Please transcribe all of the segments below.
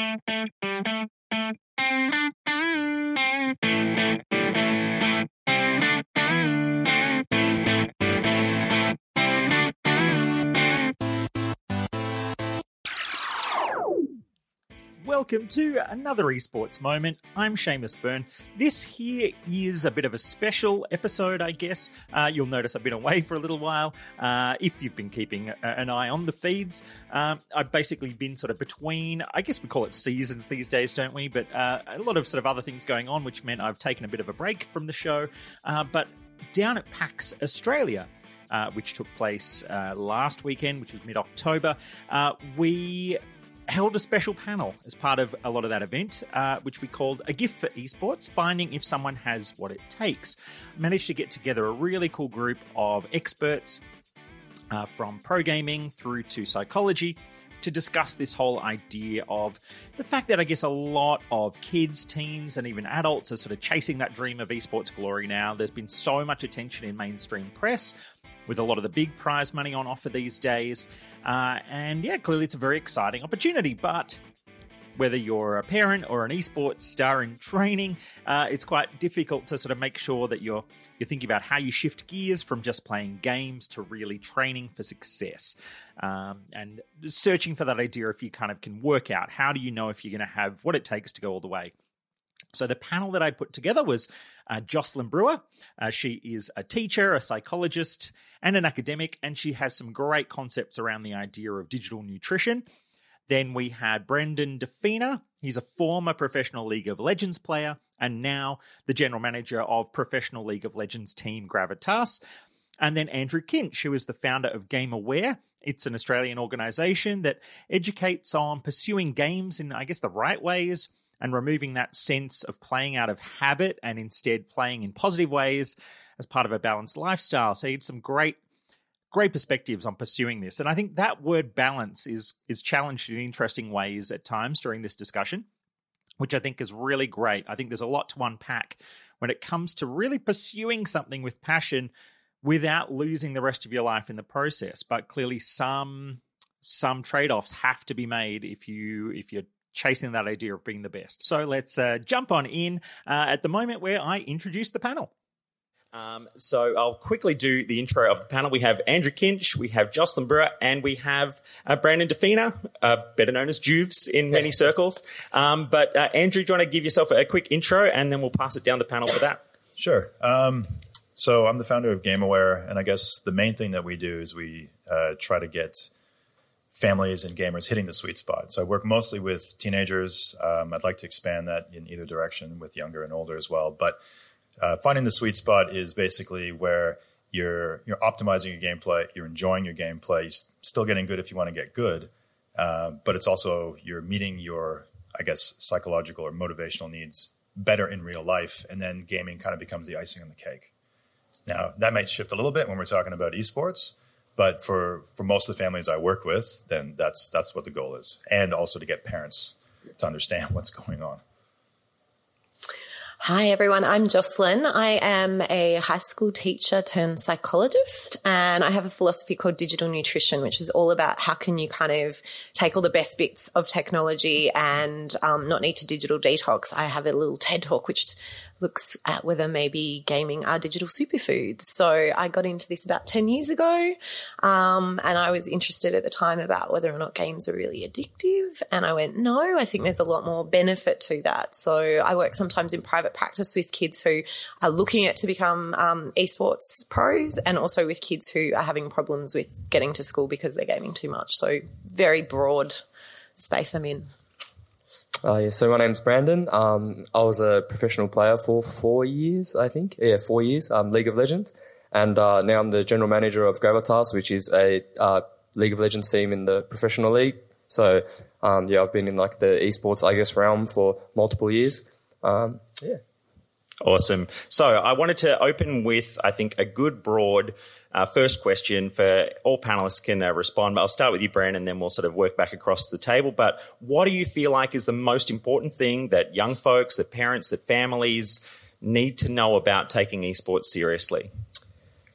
Thank you. Welcome to another esports moment. I'm Seamus Byrne. This here is a bit of a special episode, I guess. Uh, you'll notice I've been away for a little while. Uh, if you've been keeping an eye on the feeds, um, I've basically been sort of between, I guess we call it seasons these days, don't we? But uh, a lot of sort of other things going on, which meant I've taken a bit of a break from the show. Uh, but down at PAX Australia, uh, which took place uh, last weekend, which was mid October, uh, we held a special panel as part of a lot of that event, uh, which we called A Gift for Esports Finding If Someone Has What It Takes. Managed to get together a really cool group of experts uh, from pro gaming through to psychology to discuss this whole idea of the fact that I guess a lot of kids, teens, and even adults are sort of chasing that dream of esports glory now. There's been so much attention in mainstream press with a lot of the big prize money on offer these days. Uh, and yeah, clearly it's a very exciting opportunity, but whether you're a parent or an esports star in training, uh, it's quite difficult to sort of make sure that you're you're thinking about how you shift gears from just playing games to really training for success, um, and searching for that idea if you kind of can work out how do you know if you're going to have what it takes to go all the way. So the panel that I put together was uh, Jocelyn Brewer. Uh, she is a teacher, a psychologist, and an academic, and she has some great concepts around the idea of digital nutrition. Then we had Brandon Defina. He's a former professional League of Legends player and now the general manager of professional League of Legends team Gravitas. And then Andrew Kinch, who is the founder of Game Aware. It's an Australian organization that educates on pursuing games in, I guess, the right ways and removing that sense of playing out of habit and instead playing in positive ways as part of a balanced lifestyle. So, you had some great great perspectives on pursuing this. And I think that word balance is is challenged in interesting ways at times during this discussion, which I think is really great. I think there's a lot to unpack when it comes to really pursuing something with passion without losing the rest of your life in the process. But clearly some some trade-offs have to be made if you if you're chasing that idea of being the best. So let's uh, jump on in uh, at the moment where I introduce the panel. Um, so I'll quickly do the intro of the panel. We have Andrew Kinch, we have Jocelyn Brewer, and we have uh, Brandon Defina, uh, better known as Juves in many circles. Um, but uh, Andrew, do you want to give yourself a quick intro, and then we'll pass it down the panel for that? Sure. Um, so I'm the founder of GameAware, and I guess the main thing that we do is we uh, try to get families and gamers hitting the sweet spot. So I work mostly with teenagers. Um, I'd like to expand that in either direction with younger and older as well. But uh, finding the sweet spot is basically where you're you're optimizing your gameplay, you're enjoying your gameplay, you're still getting good if you want to get good, uh, but it's also you're meeting your I guess psychological or motivational needs better in real life, and then gaming kind of becomes the icing on the cake. Now that might shift a little bit when we're talking about esports, but for for most of the families I work with, then that's that's what the goal is, and also to get parents to understand what's going on. Hi, everyone. I'm Jocelyn. I am a high school teacher turned psychologist, and I have a philosophy called digital nutrition, which is all about how can you kind of take all the best bits of technology and um, not need to digital detox. I have a little TED talk, which looks at whether maybe gaming are digital superfoods. So I got into this about 10 years ago. Um, and I was interested at the time about whether or not games are really addictive. And I went, no, I think there's a lot more benefit to that. So I work sometimes in private practice with kids who are looking at to become um, esports pros and also with kids who are having problems with getting to school because they're gaming too much. So very broad space I'm in. Uh, yeah, so my name's Brandon. Um, I was a professional player for four years, I think. Yeah, four years, um, League of Legends. And uh, now I'm the general manager of Gravitas, which is a uh, League of Legends team in the professional league. So, um, yeah, I've been in like the esports, I guess, realm for multiple years. Um, yeah. Awesome. So I wanted to open with, I think, a good broad uh, first question for all panelists can uh, respond, but I'll start with you, Brandon, and then we'll sort of work back across the table. But what do you feel like is the most important thing that young folks, that parents, that families need to know about taking esports seriously?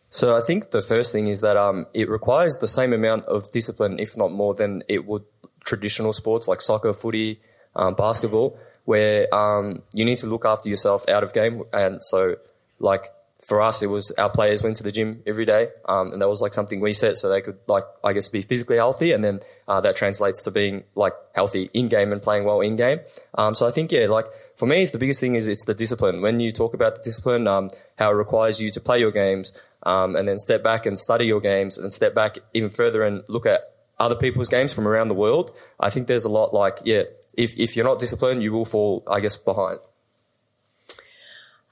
So I think the first thing is that um, it requires the same amount of discipline, if not more, than it would traditional sports like soccer, footy, um, basketball, where um, you need to look after yourself out of game. And so, like for us, it was our players went to the gym every day, um, and that was like something we set so they could like I guess be physically healthy, and then uh, that translates to being like healthy in game and playing well in game. Um, so I think yeah, like for me, it's the biggest thing is it's the discipline. When you talk about the discipline, um, how it requires you to play your games, um, and then step back and study your games, and step back even further and look at other people's games from around the world. I think there's a lot like yeah, if if you're not disciplined, you will fall I guess behind.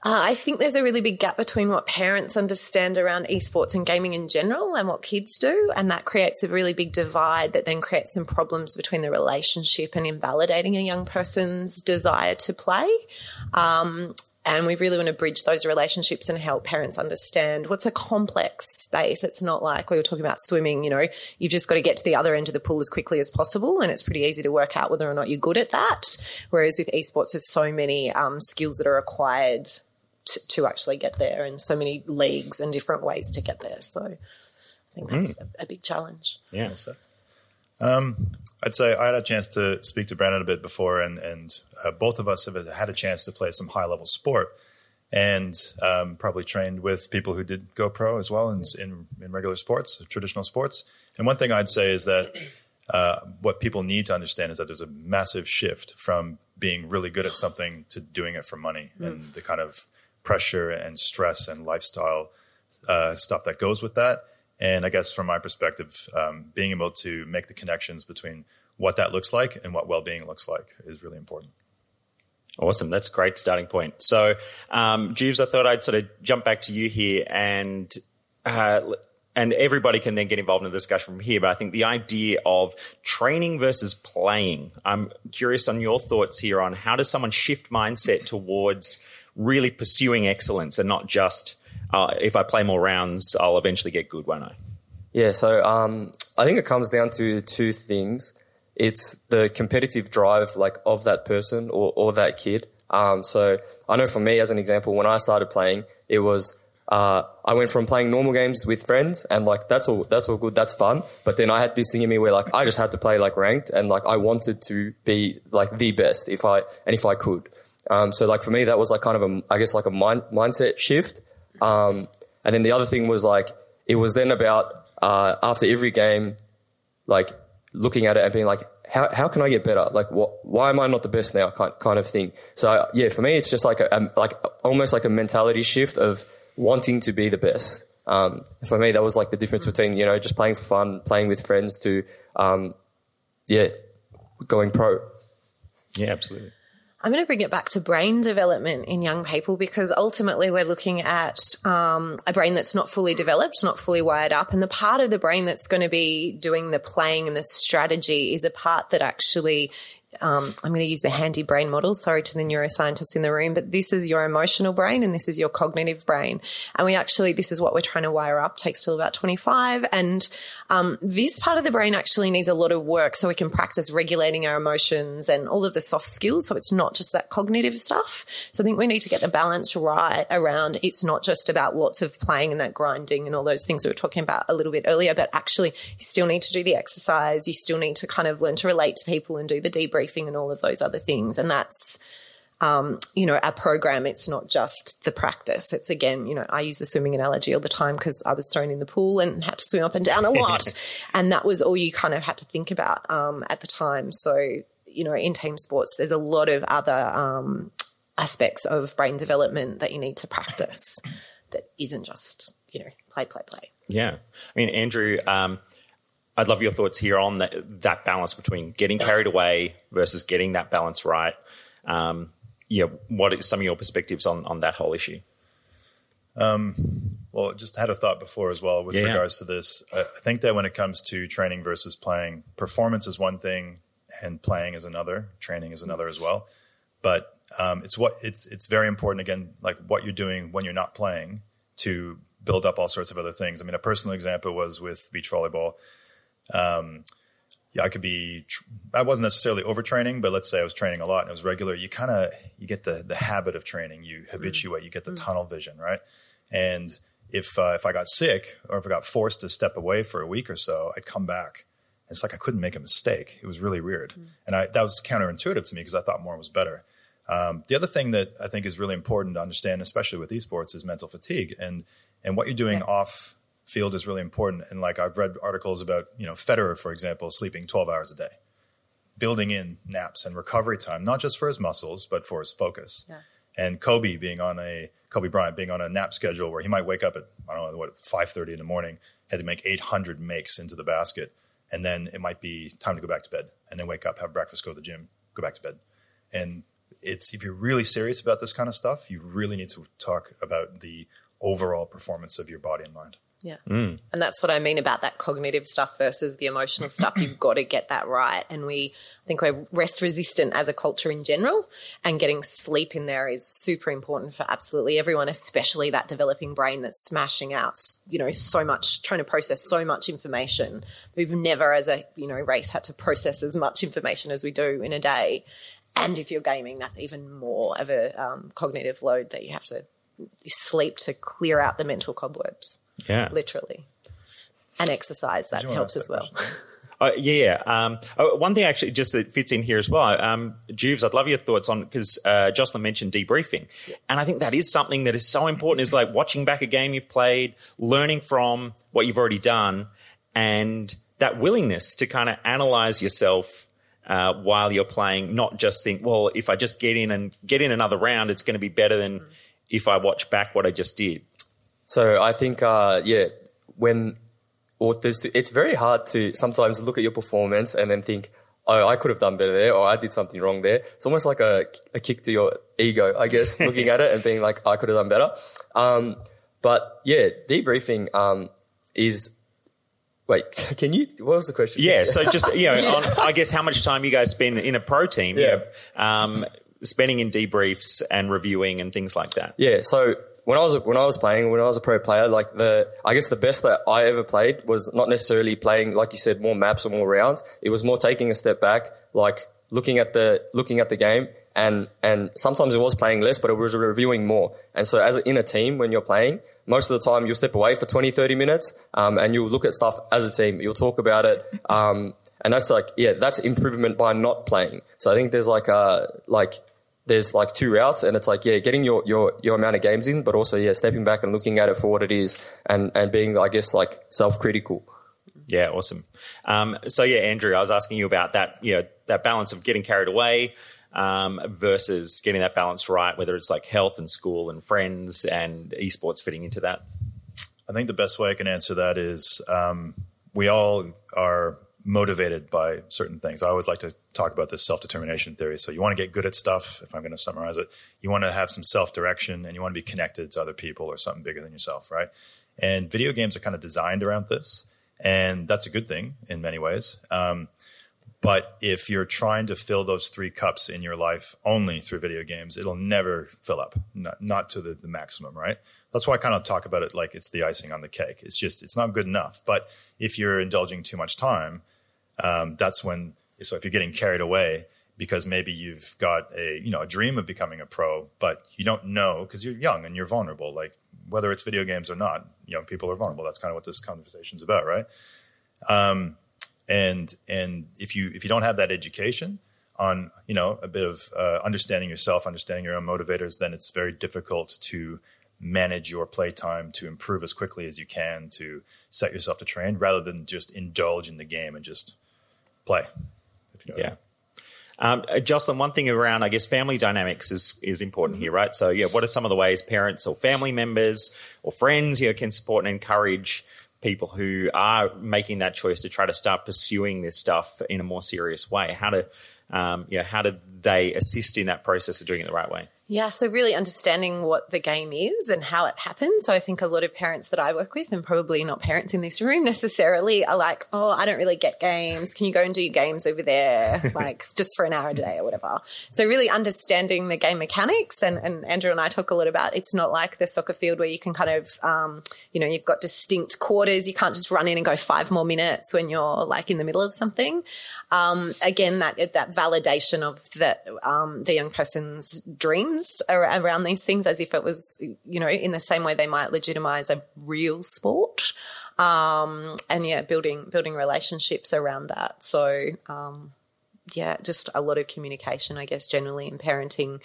Uh, I think there's a really big gap between what parents understand around esports and gaming in general and what kids do. And that creates a really big divide that then creates some problems between the relationship and invalidating a young person's desire to play. Um, and we really want to bridge those relationships and help parents understand what's a complex space. It's not like we were talking about swimming, you know, you've just got to get to the other end of the pool as quickly as possible. And it's pretty easy to work out whether or not you're good at that. Whereas with esports, there's so many um, skills that are required to, to, actually get there and so many leagues and different ways to get there. So I think that's mm. a, a, big challenge. Yeah. So. Um, I'd say I had a chance to speak to Brandon a bit before, and, and uh, both of us have had a chance to play some high level sport and um, probably trained with people who did go pro as well in, in, in, regular sports, traditional sports. And one thing I'd say is that uh, what people need to understand is that there's a massive shift from being really good at something to doing it for money mm. and the kind of pressure and stress and lifestyle uh, stuff that goes with that. And I guess from my perspective, um, being able to make the connections between what that looks like and what well-being looks like is really important. Awesome. That's a great starting point. So, um, Juves, I thought I'd sort of jump back to you here and, uh, and everybody can then get involved in the discussion from here. But I think the idea of training versus playing, I'm curious on your thoughts here on how does someone shift mindset towards really pursuing excellence and not just uh, if I play more rounds, I'll eventually get good, won't I? Yeah, so um, I think it comes down to two things. It's the competitive drive, like of that person or, or that kid. Um, so I know for me, as an example, when I started playing, it was uh, I went from playing normal games with friends and like that's all that's all good, that's fun. But then I had this thing in me where like I just had to play like ranked and like I wanted to be like the best if I and if I could. Um, so like for me, that was like kind of a, I guess like a mind, mindset shift. Um, and then the other thing was like, it was then about, uh, after every game, like looking at it and being like, how, how can I get better? Like, what, why am I not the best now? Kind, kind of thing. So yeah, for me, it's just like a, a like almost like a mentality shift of wanting to be the best. Um, for me, that was like the difference between, you know, just playing for fun, playing with friends to, um, yeah, going pro. Yeah, absolutely. I'm going to bring it back to brain development in young people because ultimately we're looking at um, a brain that's not fully developed, not fully wired up. And the part of the brain that's going to be doing the playing and the strategy is a part that actually um, I'm going to use the handy brain model. Sorry to the neuroscientists in the room, but this is your emotional brain and this is your cognitive brain. And we actually, this is what we're trying to wire up. Takes till about 25. And um, this part of the brain actually needs a lot of work so we can practice regulating our emotions and all of the soft skills. So it's not just that cognitive stuff. So I think we need to get the balance right around it's not just about lots of playing and that grinding and all those things we were talking about a little bit earlier, but actually you still need to do the exercise. You still need to kind of learn to relate to people and do the debrief briefing and all of those other things. And that's, um, you know, our program. It's not just the practice. It's again, you know, I use the swimming analogy all the time because I was thrown in the pool and had to swim up and down a lot. and that was all you kind of had to think about um, at the time. So, you know, in team sports, there's a lot of other um, aspects of brain development that you need to practice that isn't just, you know, play, play, play. Yeah. I mean, Andrew, um, I'd love your thoughts here on that, that balance between getting carried away versus getting that balance right. Um, yeah, what are some of your perspectives on, on that whole issue? Um, well, just had a thought before as well with Yeah, regards to this. I I think that when it comes to training versus playing, performance is one thing, and playing is another. Training is another as well. But um, it's what it's it's very important again, like what you're doing when you're not playing to build up all sorts of other things. I mean, a personal example was with beach volleyball. Um, yeah, I could be. I wasn't necessarily overtraining, but let's say I was training a lot and it was regular. You kind of you get the the habit of training. You habituate. You get the tunnel vision, right? And if uh, if I got sick or if I got forced to step away for a week or so, I'd come back. It's like I couldn't make a mistake. It was really weird, and I, that was counterintuitive to me because I thought more was better. Um, the other thing that I think is really important to understand, especially with esports, is mental fatigue and and what you're doing off field is really important. And like I've read articles about you know Federer, for example, sleeping 12 hours a day, building in naps and recovery time, not just for his muscles but for his focus. And Kobe being on a Kobe Bryant being on a nap schedule where he might wake up at I don't know what 5:30 in the morning, had to make 800 makes into the basket, and then it might be time to go back to bed, and then wake up, have breakfast, go to the gym, go back to bed, and it's if you're really serious about this kind of stuff, you really need to talk about the overall performance of your body and mind. Yeah. And that's what I mean about that cognitive stuff versus the emotional stuff. You've got to get that right. And we I think we're rest resistant as a culture in general. And getting sleep in there is super important for absolutely everyone, especially that developing brain that's smashing out, you know, so much, trying to process so much information. We've never as a, you know, race had to process as much information as we do in a day. And if you're gaming, that's even more of a um, cognitive load that you have to sleep to clear out the mental cobwebs Yeah. literally. And exercise that helps as well. Uh, yeah, yeah. Um, oh, one thing actually just that fits in here as well. Um, Juves, I'd love your thoughts on because uh, Jocelyn mentioned debriefing, and I think that is something that is so important. Is like watching back a game you've played, learning from what you've already done, and that willingness to kind of analyze yourself uh, while you're playing. Not just think, well, if I just get in and get in another round, it's going to be better than if I watch back what I just did. So I think, uh, yeah, when or there's, it's very hard to sometimes look at your performance and then think, oh, I could have done better there, or I did something wrong there. It's almost like a, a kick to your ego, I guess, looking at it and being like, I could have done better. Um, but yeah, debriefing um, is. Wait, can you? What was the question? Yeah, so just you know, on, I guess how much time you guys spend in a pro team, you Yeah. know, um, spending in debriefs and reviewing and things like that. Yeah, so when I was when I was playing, when I was a pro player, like the I guess the best that I ever played was not necessarily playing like you said more maps or more rounds. It was more taking a step back, like looking at the looking at the game and and sometimes it was playing less, but it was reviewing more. And so as in a team when you're playing, most of the time you'll step away for 20, 30 minutes, um, and you'll look at stuff as a team. You'll talk about it. Um, and that's like, yeah, that's improvement by not playing. So I think there's like a, like, there's like two routes and it's like, yeah, getting your, your, your amount of games in, but also, yeah, stepping back and looking at it for what it is and, and being, I guess, like self-critical. Yeah, awesome. Um, so yeah, Andrew, I was asking you about that, you know, that balance of getting carried away um, versus getting that balance right, whether it's like health and school and friends and esports fitting into that. I think the best way I can answer that is um, we all are motivated by certain things. I always like to talk about this self determination theory. So you want to get good at stuff, if I'm going to summarize it. You want to have some self direction and you want to be connected to other people or something bigger than yourself, right? And video games are kind of designed around this. And that's a good thing in many ways. Um, but if you're trying to fill those three cups in your life only through video games, it'll never fill up, not, not to the, the maximum, right? That's why I kind of talk about it like it's the icing on the cake. It's just, it's not good enough. But if you're indulging too much time, um, that's when, so if you're getting carried away because maybe you've got a, you know, a dream of becoming a pro, but you don't know because you're young and you're vulnerable, like whether it's video games or not, young people are vulnerable. That's kind of what this conversation is about, right? and and if you if you don't have that education on you know a bit of uh, understanding yourself, understanding your own motivators, then it's very difficult to manage your playtime to improve as quickly as you can to set yourself to train rather than just indulge in the game and just play. If you know Yeah. Um, uh, Jocelyn, one thing around, I guess, family dynamics is is important here, right? So, yeah, what are some of the ways parents or family members or friends you know, can support and encourage people who are making that choice to try to start pursuing this stuff in a more serious way? How to, um, yeah, how do they assist in that process of doing it the right way? Yeah, so really understanding what the game is and how it happens. So I think a lot of parents that I work with, and probably not parents in this room necessarily, are like, oh, I don't really get games. Can you go and do your games over there, like just for an hour a day or whatever? So really understanding the game mechanics. And, and Andrew and I talk a lot about it's not like the soccer field where you can kind of, um, you know, you've got distinct quarters. You can't just run in and go five more minutes when you're like in the middle of something. Um, again, that that validation of that um, the young person's dreams around these things as if it was, you know, in the same way they might legitimize a real sport. Um, and yeah, building building relationships around that. So um, yeah, just a lot of communication, I guess, generally in parenting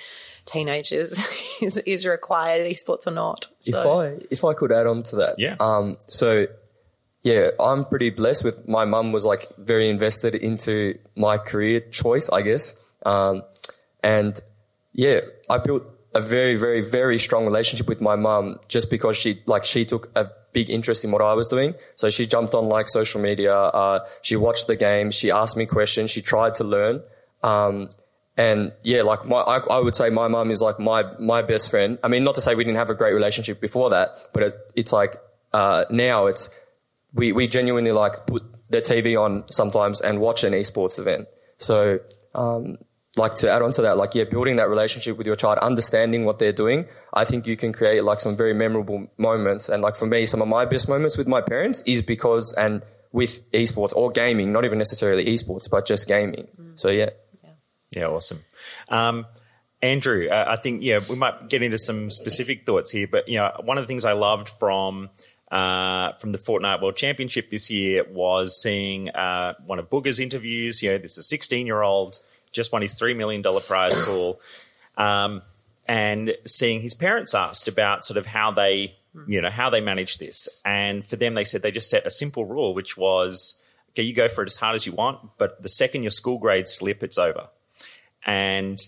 teenagers is, is required, esports or not. If I if I could add on to that, Yeah. Um, so yeah, I'm pretty blessed with my mum was like very invested into my career choice, I guess. Um, and yeah, I built a very, very, very strong relationship with my mum just because she like she took a big interest in what I was doing. So she jumped on like social media. Uh, she watched the game. She asked me questions. She tried to learn. Um, and yeah, like my, I, I would say my mum is like my, my best friend. I mean, not to say we didn't have a great relationship before that, but it, it's like, uh, now it's, we, we genuinely like put the TV on sometimes and watch an esports event. So, um, like to add on to that, like, yeah, building that relationship with your child, understanding what they're doing. I think you can create like some very memorable moments. And like for me, some of my best moments with my parents is because and with esports or gaming, not even necessarily esports, but just gaming. So yeah. Yeah, awesome. Um, Andrew, uh, I think yeah, we might get into some specific thoughts here, but you know, one of the things I loved from uh, from the Fortnite World Championship this year was seeing uh, one of Bugha's interviews. You know, this is a 16 year old just won his three million dollar prize pool, um, and seeing his parents asked about sort of how they you know how they manage this, and for them they said they just set a simple rule, which was okay, you go for it as hard as you want, but the second your school grades slip, it's over. And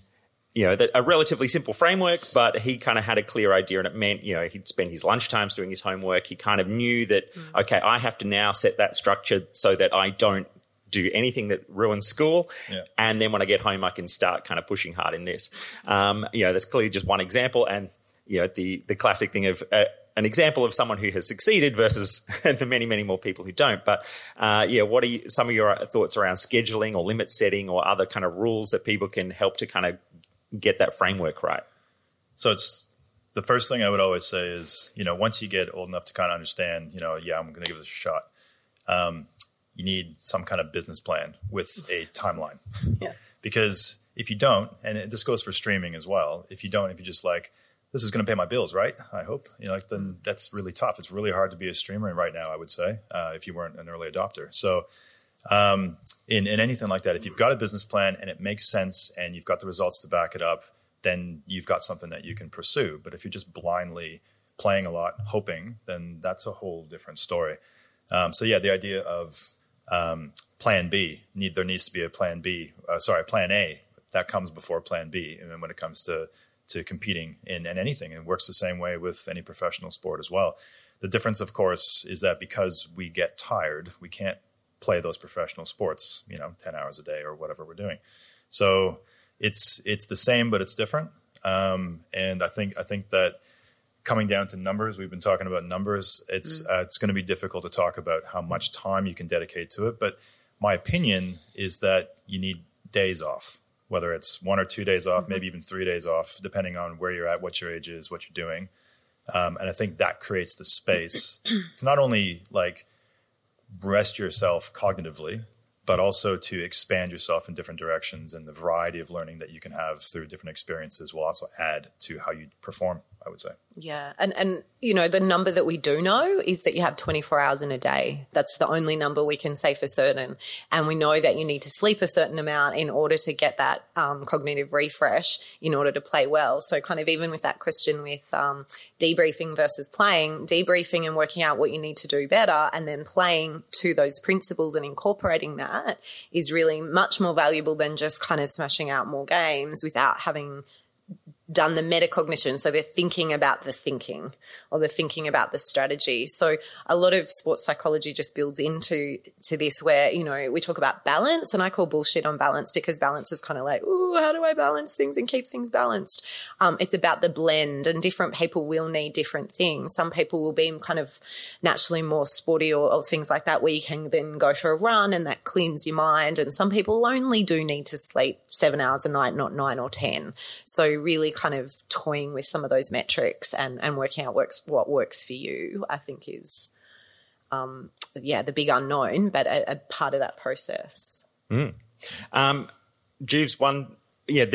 you know a relatively simple framework but he kind of had a clear idea and it meant you know he'd spend his lunchtimes doing his homework. He kind of knew that okay i have to now set that structure so that i don't do anything that ruins school Yeah. and then when i get home i can start kind of pushing hard in this um, you know that's clearly just one example and you know the the classic thing of uh, an example of someone who has succeeded versus the many, many more people who don't. But uh, yeah, what are you, some of your thoughts around scheduling or limit setting or other kind of rules that people can help to kind of get that framework right? So it's the first thing I would always say is, you know, once you get old enough to kind of understand, you know, yeah, I'm going to give this a shot. Um, you need some kind of business plan with a timeline. Yeah. Because if you don't, and it, this goes for streaming as well, if you don't, if you just like, this is going to pay my bills, right? I hope, you know, like then that's really tough. It's really hard to be a streamer right now. I would say, uh, if you weren't an early adopter. So, um, in, in anything like that, if you've got a business plan and it makes sense and you've got the results to back it up, then you've got something that you can pursue. But if you're just blindly playing a lot, hoping, then that's a whole different story. Um, so yeah, the idea of um, plan B need there needs to be a plan B. Uh, sorry, plan A that comes before plan B. And then when it comes to to competing in, in anything, it works the same way with any professional sport as well. The difference, of course, is that because we get tired, we can't play those professional sports, you know, ten hours a day or whatever we're doing. So it's it's the same, but it's different. Um, and I think I think that coming down to numbers, we've been talking about numbers. It's uh, it's going to be difficult to talk about how much time you can dedicate to it. But my opinion is that you need days off, whether it's one or two days off, maybe even three days off, depending on where you're at, what your age is, what you're doing. Um, and I think that creates the space to not only like rest yourself cognitively, but also to expand yourself in different directions. And the variety of learning that you can have through different experiences will also add to how you perform I would say. Yeah. And, and, you know, the number that we do know is that you have 24 hours in a day. That's the only number we can say for certain. And we know that you need to sleep a certain amount in order to get that um, cognitive refresh in order to play well. So, kind of even with that question with um, debriefing versus playing, debriefing and working out what you need to do better, and then playing to those principles and incorporating that is really much more valuable than just kind of smashing out more games without having done the metacognition. So they're thinking about the thinking or they're thinking about the strategy. So a lot of sports psychology just builds into to this where, you know, we talk about balance and I call bullshit on balance because balance is kind of like, ooh, how do I balance things and keep things balanced? Um, it's about the blend and different people will need different things. Some people will be kind of naturally more sporty or, or things like that where you can then go for a run and that cleans your mind. And some people only do need to sleep seven hours a night, not nine or 10. So really kind of toying with some of those metrics and, and working out works what works for you, I think is um, yeah, the big unknown, but a, a part of that process. Mm. Um, Juves, one, yeah,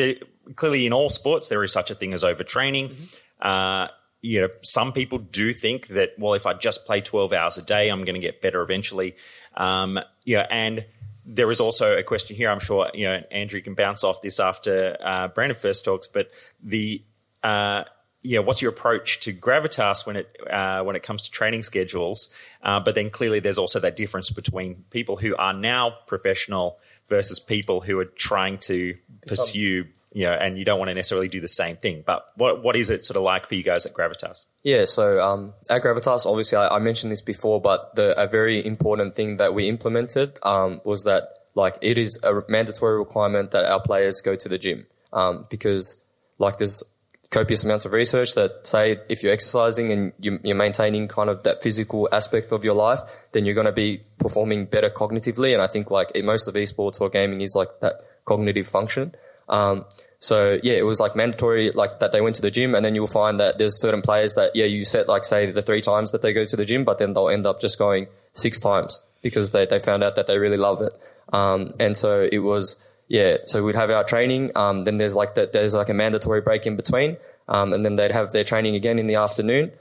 clearly in all sports there is such a thing as overtraining. Mm-hmm. Uh, you know, some people do think that well, if I just play twelve hours a day, I'm going to get better eventually. Um, yeah, and there is also a question here. I'm sure you know Andrew can bounce off this after uh, Brandon first talks, but the uh, yeah, what's your approach to gravitas when it uh, when it comes to training schedules? Uh, but then clearly, there's also that difference between people who are now professional versus people who are trying to pursue. You know, and you don't want to necessarily do the same thing. But what what is it sort of like for you guys at Gravitas? Yeah, so um, at Gravitas, obviously, I, I, mentioned this before, but the, a very important thing that we implemented um, was that like it is a mandatory requirement that our players go to the gym um, because like there's copious amounts of research that say if you're exercising and you're maintaining kind of that physical aspect of your life, then you're going to be performing better cognitively. And I think like most of esports or gaming is like that cognitive function. Um, so yeah, it was like mandatory, like that they went to the gym, and then you'll find that there's certain players that yeah, you set like say the three times that they go to the gym, but then they'll end up just going six times because they they found out that they really love it. Um, and so it was yeah, so we'd have our training. Um, then there's like that. There's like a mandatory break in between, um, and then they'd have their training again in the afternoon.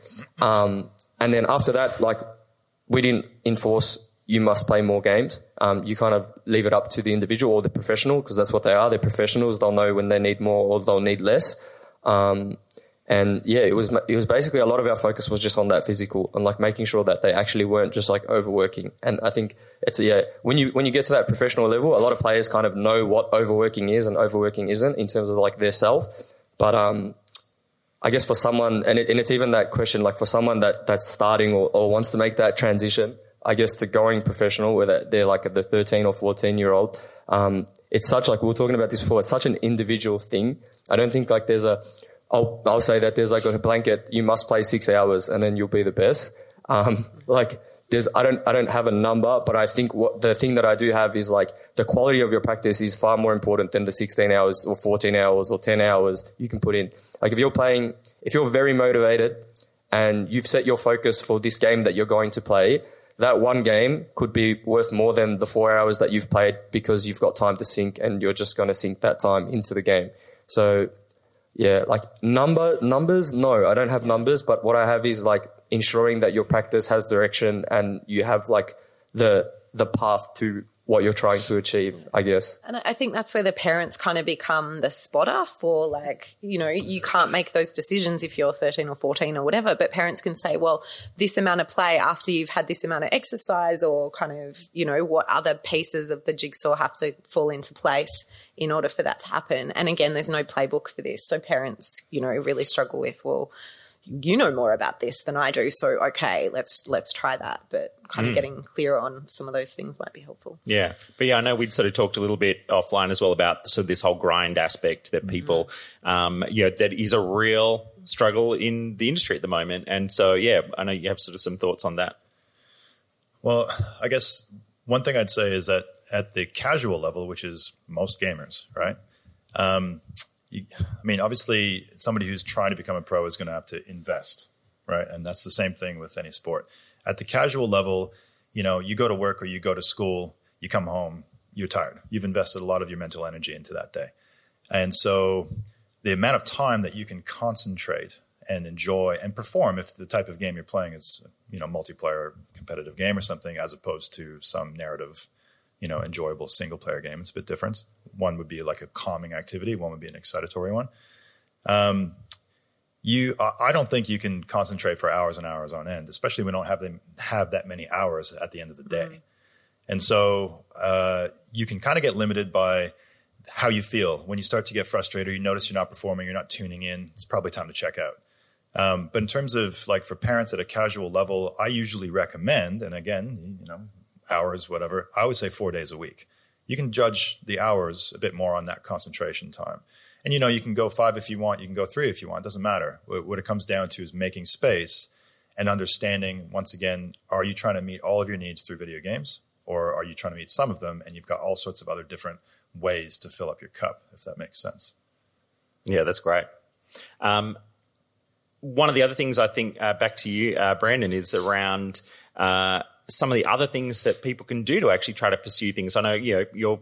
Um, and then after that, like we didn't enforce you must play more games. Um, you kind of leave it up to the individual or the professional because that's what they are. They're professionals. They'll know when they need more or they'll need less. Um, and yeah, it was it was basically a lot of our focus was just on that physical and like making sure that they actually weren't just like overworking. And I think it's yeah when you when you get to that professional level, a lot of players kind of know what overworking is and overworking isn't in terms of like their self. But um, I guess for someone and, it, and it's even that question like for someone that that's starting or, or wants to make that transition, I guess to going professional, whether they're like the 13 or 14 year old, um, it's such like we were talking about this before. It's such an individual thing. I don't think like there's a I'll, I'll say that there's like a blanket, you must play six hours and then you'll be the best. Um, like there's, I don't, I don't have a number, but I think what the thing that I do have is like the quality of your practice is far more important than the 16 hours or 14 hours or 10 hours you can put in. Like if you're playing, if you're very motivated and you've set your focus for this game that you're going to play, that one game could be worth more than the four hours that you've played because you've got time to sink and you're just going to sink that time into the game. So yeah, like number numbers. No, I don't have numbers, but what I have is like ensuring that your practice has direction and you have like the the path to what you're trying to achieve, I guess. And I think that's where the parents kind of become the spotter for like, you know, you can't make those decisions if you're 13 or 14 or whatever, but parents can say, well, this amount of play after you've had this amount of exercise or kind of, you know, what other pieces of the jigsaw have to fall into place in order for that to happen. And again, there's no playbook for this. So parents, you know, really struggle with, well, you know more about this than I do. So okay, let's let's try that. But kind of mm. getting clear on some of those things might be helpful. Yeah, but yeah, I know we'd sort of talked a little bit offline as well about sort of this whole grind aspect that mm-hmm. people, mm-hmm. um, yeah, that is a real struggle in the industry at the moment. And so yeah, I know you have sort of some thoughts on that. Well, I guess one thing I'd say is that at the casual level, which is most gamers, right? Um, you, I mean, obviously, somebody who's trying to become a pro is going to have to invest, right? And that's the same thing with any sport. At the casual level, you know, you go to work or you go to school, you come home, you're tired. You've invested a lot of your mental energy into that day. And so the amount of time that you can concentrate and enjoy and perform if the type of game you're playing is you know multiplayer competitive game or something as opposed to some narrative you know enjoyable single player game. It's a bit different. One would be like a calming activity. One would be an excitatory one. Um, you i don't think you can concentrate for hours and hours on end especially when we don't have them have that many hours at the end of the day. Mm. and so uh, you can kind of get limited by how you feel. When you start to get frustrated you notice you're not performing you're not tuning in it's probably time to check out. Um, but in terms of like for parents at a casual level, I usually recommend, and again, you know, hours, whatever, I would say four days a week. You can judge the hours a bit more on that concentration time. And you know, you can go five if you want, you can go three if you want, it doesn't matter. What it comes down to is making space and understanding, once again, are you trying to meet all of your needs through video games? Or are you trying to meet some of them and you've got all sorts of other different ways to fill up your cup, if that makes sense? Yeah, that's great. Um, one of the other things I think uh, back to you, uh, Brandon, is around uh, some of the other things that people can do to actually try to pursue things. I know you know your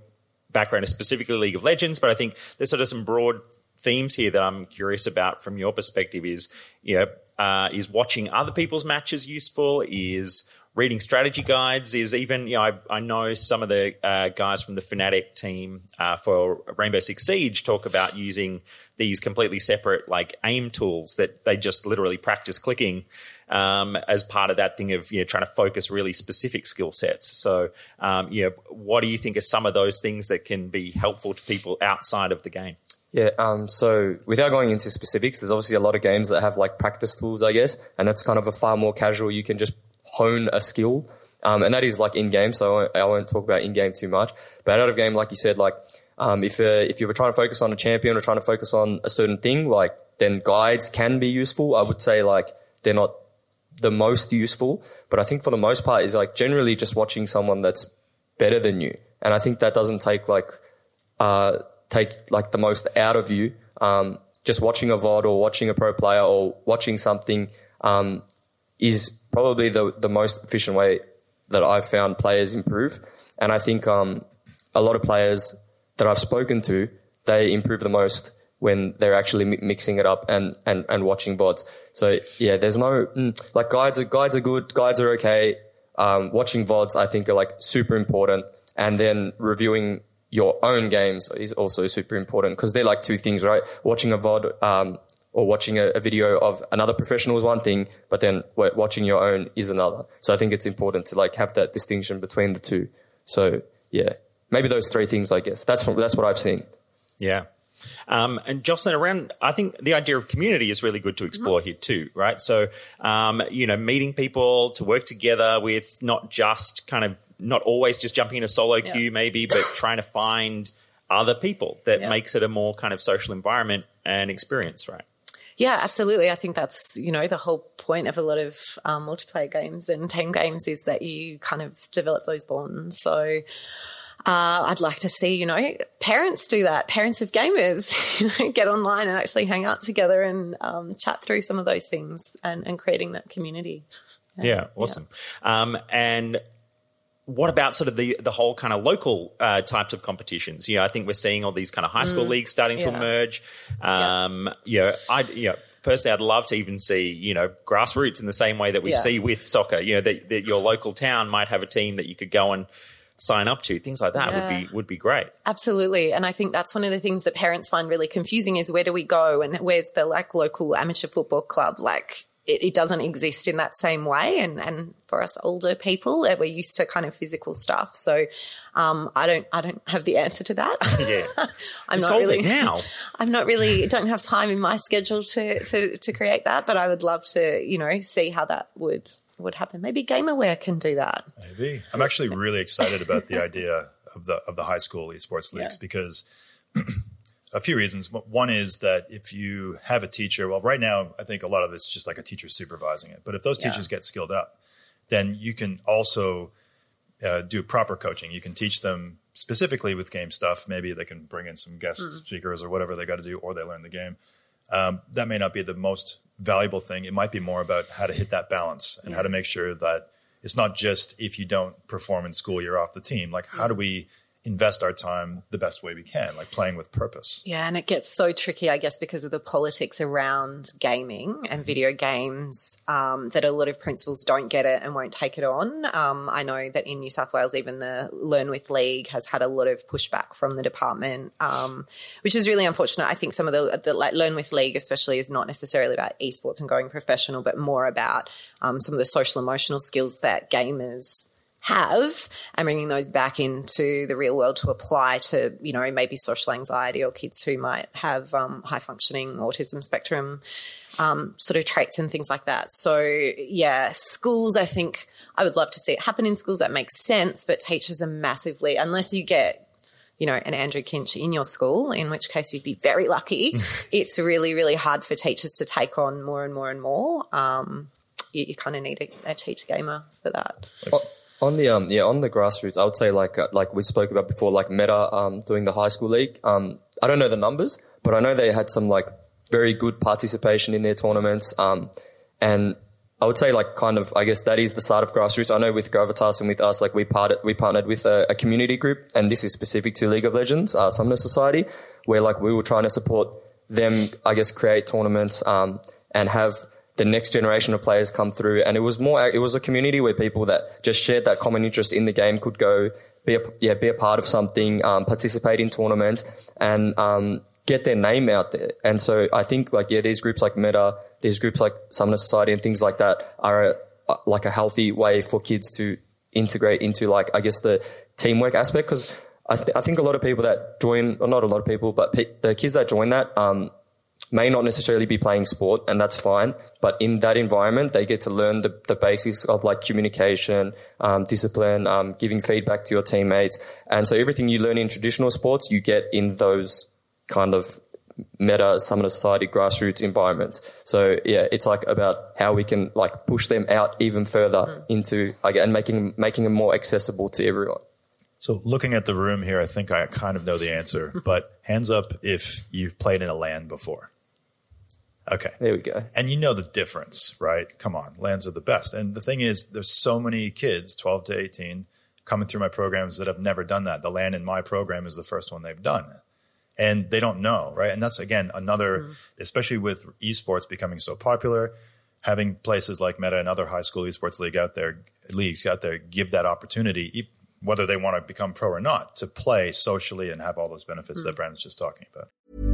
background is specifically League of Legends, but I think there's sort of some broad themes here that I'm curious about from your perspective. Is you know uh, is watching other people's matches useful? Is reading strategy guides is even you know I, I know some of the uh, guys from the Fnatic team uh, for Rainbow Six Siege talk about using these completely separate like aim tools that they just literally practice clicking um, as part of that thing of you know trying to focus really specific skill sets. So um, you know, what do you think are some of those things that can be helpful to people outside of the game? Yeah, um, so without going into specifics, there's obviously a lot of games that have like practice tools, I guess, and that's kind of a far more casual. You can just hone a skill, um, and that is like in game. So I won't, I won't talk about in game too much. But out of game, like you said, like um, if uh, if you were trying to focus on a champion or trying to focus on a certain thing, like then guides can be useful. I would say like they're not the most useful, but I think for the most part is like generally just watching someone that's better than you, and I think that doesn't take like uh, take like the most out of you. Um, just watching a VOD or watching a pro player or watching something um, is probably the the most efficient way that I've found players improve. And I think um, a lot of players that I've spoken to, they improve the most when they're actually mixing it up and, and, and watching VODs. So yeah, there's no, mm, like guides are, guides are good. Guides are okay. Um, watching VODs, I think are like super important. And then reviewing your own games is also super important because they're like two things, right? Watching a VOD, um, or watching a, a, video of another professional is one thing, but then watching your own is another. So I think it's important to like have that distinction between the two. So yeah, maybe those three things, I guess. That's that's what I've seen. Yeah. Um, and Jocelyn, around, I think the idea of community is really good to explore mm-hmm. here too, right? So, um, you know, meeting people to work together with not just kind of, not always just jumping in a solo yeah. queue maybe, but trying to find other people that yeah. makes it a more kind of social environment and experience, right? Yeah, absolutely. I think that's, you know, the whole point of a lot of um, multiplayer games and team games is that you kind of develop those bonds. So, uh, I'd like to see, you know, parents do that. Parents of gamers, you know, get online and actually hang out together and um, chat through some of those things and, and creating that community. Yeah, yeah awesome. Yeah. Um, and what about sort of the the whole kind of local uh, types of competitions? You know, I think we're seeing all these kind of high school mm, leagues starting yeah. to emerge. Um, yeah. You know, I you know, personally, I'd love to even see you know grassroots in the same way that we see with soccer. You know, that, that your local town might have a team that you could go and sign up to. Things like that yeah. would be would be great. Absolutely. And I think that's one of the things that parents find really confusing is where do we go and where's the like local amateur football club? Like it, it, doesn't exist in that same way. And, and for us older people, we're used to kind of physical stuff. So, um, I don't, I don't have the answer to that. Yeah. I'm not really now. I'm not really, don't have time in my schedule to, to, to create that, but I would love to, you know, see how that would would happen. Maybe Game Aware can do that. Maybe. I'm actually really excited about the idea of the of the high school esports leagues yeah. because a few reasons. One is that if you have a teacher, well, right now I think a lot of this is just like a teacher supervising it. But if those teachers yeah. get skilled up, then you can also uh, do proper coaching. You can teach them specifically with game stuff. Maybe they can bring in some guest mm. speakers or whatever they got to do, or they learn the game. Um, that may not be the most valuable thing. It might be more about how to hit that balance and yeah. how to make sure that it's not just if you don't perform in school, you're off the team. Like, how do we invest our time the best way we can, like playing with purpose. Yeah, and it gets so tricky, I guess, because of the politics around gaming and video games um, that a lot of principals don't get it and won't take it on. Um, I know that in New South Wales, even the Learn With League has had a lot of pushback from the department, um, which is really unfortunate. I think some of the, the, like Learn With League, especially, is not necessarily about esports and going professional, but more about um, some of the social emotional skills that gamers have and bringing those back into the real world to apply to, you know, maybe social anxiety or kids who might have um, high functioning autism spectrum um, sort of traits and things like that. So, yeah, schools, I think I would love to see it happen in schools. That makes sense, but teachers are massively, unless you get you know, an Andrew Kinch in your school, in which case you'd be very lucky. it's really, really hard for teachers to take on more and more and more. Um, you, you kind of need a, a, teacher gamer for that. On the um yeah on the grassroots, I would say like uh, like we spoke about before, like Meta um doing the high school league. Um, I don't know the numbers, but I know they had some like very good participation in their tournaments. Um, and I would say like kind of I guess that is the start of grassroots. I know with Gravitas and with us, like we parted we partnered with a, a community group, and this is specific to League of Legends, uh, Summoner Society, where like we were trying to support them. I guess create tournaments um, and have the next generation of players come through. And it was more, it was a community where people that just shared that common interest in the game could go be a, yeah, be a part of something, um, participate in tournaments and, um, get their name out there. And so I think like, yeah, these groups like Meta, these groups like Summoner Society and things like that are a, like a healthy way for kids to integrate into like, I guess the teamwork aspect. Cause I, th- I think a lot of people that join, or not a lot of people, but pe- the kids that join that, um, may not necessarily be playing sport and that's fine. But in that environment, they get to learn the, the basics of like communication, um, discipline, um, giving feedback to your teammates. And so everything you learn in traditional sports, you get in those kind of meta summoner society grassroots environments. So yeah, it's like about how we can like push them out even further mm. into like, and making, making them more accessible to everyone. So looking at the room here, I think I kind of know the answer, but hands up if you've played in a LAN before. Okay. There we go. And you know the difference, right? Come on, LANs are the best. And the thing is, there's so many kids, 12 to 18, coming through my programs that have never done that. The LAN in my program is the first one they've done. And they don't know, right? And that's again another, mm. especially with esports becoming so popular, having places like Meta and other high school esports league out there, leagues out there, give that opportunity, whether they want to become pro or not, to play socially and have all those benefits mm. that Brandon's just talking about.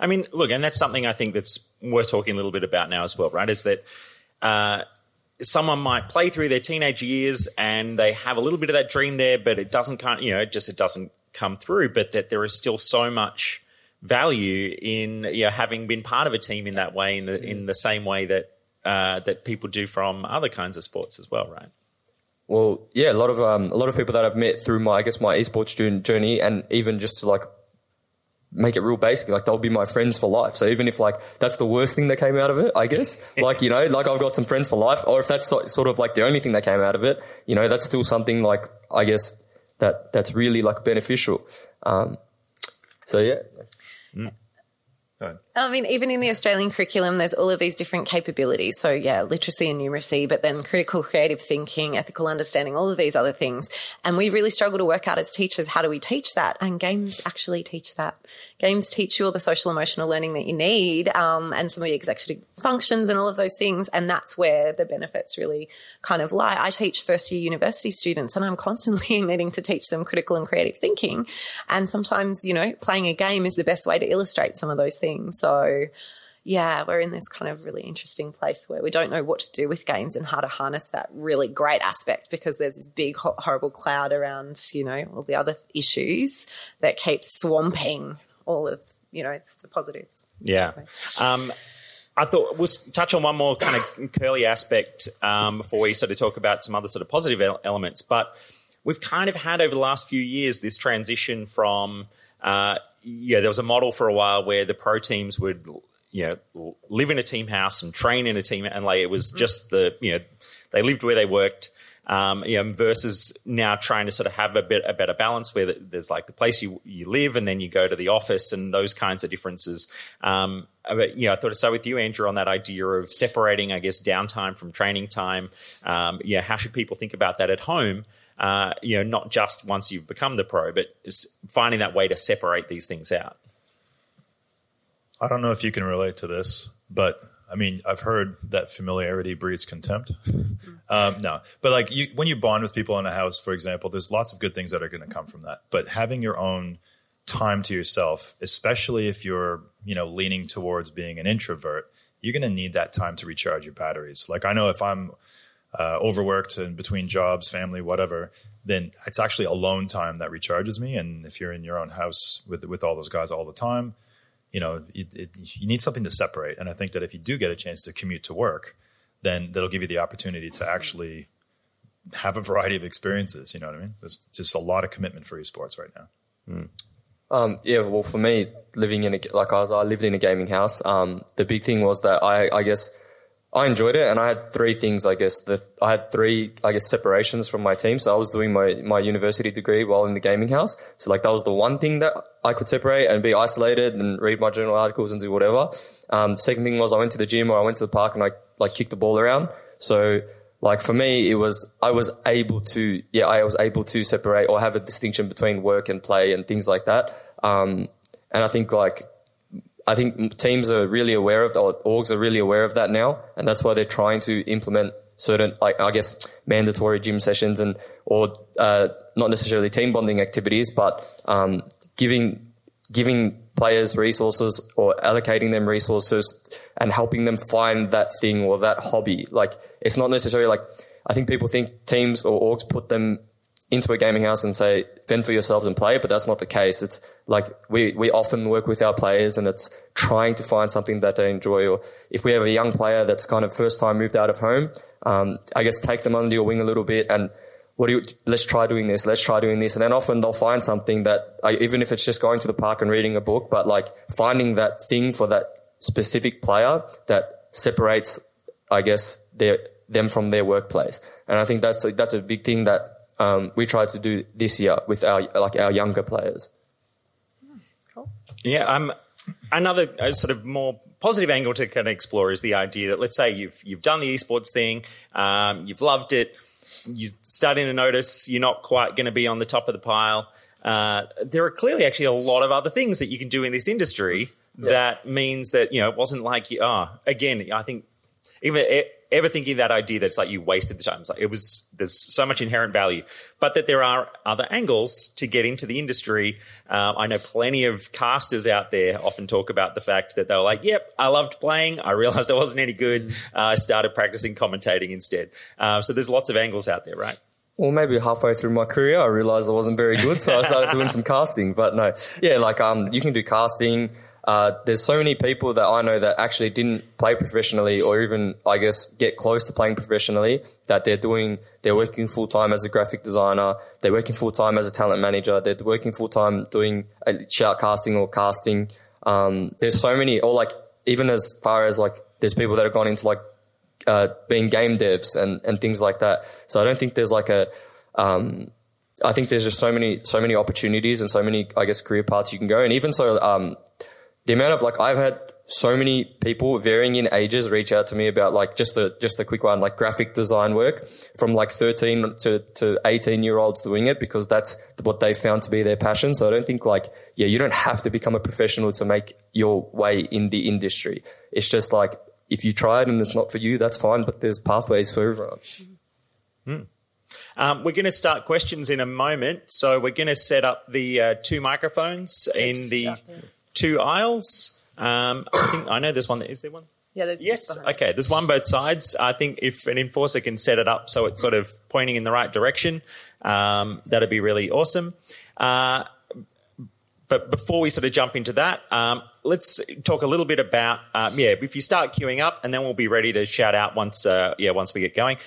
I mean, look, and that's something I think that's worth talking a little bit about now as well, right? Is that uh, someone might play through their teenage years and they have a little bit of that dream there, but it doesn't, you know, just it doesn't come through, but that there is still so much value in you know having been part of a team in that way, in the in the same way that uh, that people do from other kinds of sports as well, right? Well, yeah, a lot of um, a lot of people that I've met through my I guess my esports journey, and even just to like make it real basic, like they'll be my friends for life. So even if like that's the worst thing that came out of it, I guess, like you know, like I've got some friends for life, or if that's sort of like the only thing that came out of it, you know, that's still something like I guess that that's really like beneficial. Um, so yeah. Mm. I mean, even in the Australian curriculum, there's all of these different capabilities. So, yeah, literacy and numeracy, but then critical creative thinking, ethical understanding, all of these other things. And we really struggle to work out as teachers how do we teach that? And games actually teach that. Games teach you all the social emotional learning that you need um, and some of the executive functions and all of those things. And that's where the benefits really kind of lie. I teach first year university students and I'm constantly needing to teach them critical and creative thinking. And sometimes, you know, playing a game is the best way to illustrate some of those things. So, yeah, we're in this kind of really interesting place where we don't know what to do with games and how to harness that really great aspect because there's this big, horrible cloud around, you know, all the other issues that keeps swamping all of, you know, the positives. Yeah. Um, I thought we'll touch on one more kind of curly aspect um, before we sort of talk about some other sort of positive elements. But we've kind of had over the last few years this transition from uh, yeah, there was a model for a while where the pro teams would you know live in a team house and train in a team and like it was mm-hmm. just the you know they lived where they worked um, you know, versus now trying to sort of have a bit a better balance where there's like the place you you live and then you go to the office and those kinds of differences. Um, but you know, I thought to start with you, Andrew, on that idea of separating, I guess, downtime from training time. Um, yeah, how should people think about that at home? Uh, you know, not just once you've become the pro, but finding that way to separate these things out. I don't know if you can relate to this, but I mean, I've heard that familiarity breeds contempt. um, no, but like you, when you bond with people in a house, for example, there's lots of good things that are going to come from that. But having your own time to yourself, especially if you're, you know, leaning towards being an introvert, you're going to need that time to recharge your batteries. Like I know if I'm uh, overworked and between jobs, family, whatever, then it's actually alone time that recharges me. And if you're in your own house with with all those guys all the time, you know, it, it, you need something to separate. And I think that if you do get a chance to commute to work, then that'll give you the opportunity to actually have a variety of experiences. You know what I mean? There's just a lot of commitment for esports right now. Mm. Um, yeah, well, for me, living in a, like I was, I lived in a gaming house. Um, the big thing was that I, I guess I enjoyed it, and I had three things. I guess the I had three, I guess, separations from my team. So I was doing my my university degree while in the gaming house. So like that was the one thing that I could separate and be isolated and read my journal articles and do whatever. Um, the second thing was I went to the gym or I went to the park and I like kicked the ball around. So like for me, it was I was able to yeah I was able to separate or have a distinction between work and play and things like that. Um, and I think like I think teams are really aware of, or orgs are really aware of that now, and that's why they're trying to implement certain, like I guess, mandatory gym sessions and or uh, not necessarily team bonding activities, but um, giving giving players resources or allocating them resources and helping them find that thing or that hobby. Like it's not necessarily like I think people think teams or orgs put them into a gaming house and say, fend for yourselves and play, but that's not the case. It's like we, we often work with our players and it's trying to find something that they enjoy. Or if we have a young player that's kind of first time moved out of home, um, I guess take them under your wing a little bit and what do you, let's try doing this, let's try doing this. And then often they'll find something that, even if it's just going to the park and reading a book, but like finding that thing for that specific player that separates, I guess, their, them from their workplace. And I think that's a, that's a big thing that um, we tried to do this year with our like our younger players. Yeah, um, another sort of more positive angle to kind of explore is the idea that let's say you've you've done the esports thing, um, you've loved it, you're starting to notice you're not quite going to be on the top of the pile. Uh, there are clearly actually a lot of other things that you can do in this industry yeah. that means that you know it wasn't like you. Oh, again, I think even ever thinking that idea that it's like you wasted the time. It's like it was there's so much inherent value, but that there are other angles to get into the industry. Um, I know plenty of casters out there often talk about the fact that they were like, "Yep, I loved playing. I realized I wasn't any good. Uh, I started practicing commentating instead." Uh, so there's lots of angles out there, right? Well, maybe halfway through my career, I realized I wasn't very good, so I started doing some casting. But no, yeah, like um, you can do casting. Uh, there's so many people that I know that actually didn't play professionally or even, I guess, get close to playing professionally that they're doing, they're working full time as a graphic designer. They're working full time as a talent manager. They're working full time doing shoutcasting or casting. Um, there's so many, or like, even as far as like, there's people that have gone into like, uh, being game devs and, and things like that. So I don't think there's like a, um, I think there's just so many, so many opportunities and so many, I guess, career paths you can go. And even so, um, the amount of like I've had so many people varying in ages reach out to me about like just a just a quick one like graphic design work from like 13 to, to 18 year olds doing it because that's what they found to be their passion. So i don't think like yeah you don't have to become a professional to make your way in the industry. It's just like if you try it and it's not for you that's fine but there's pathways for everyone. Um, we're going to start questions in a moment, so we're going to set up the uh, two microphones in the two aisles. Um, I think I know there's one. Is there one? Yeah, there's Yes. Okay. There's one both sides. I think if an enforcer can set it up so it's sort of pointing in the right direction, um, that'd be really awesome. Uh, but before we sort of jump into that, um, let's talk a little bit about um, yeah. If you start queuing up, and then we'll be ready to shout out once uh, yeah once we get going.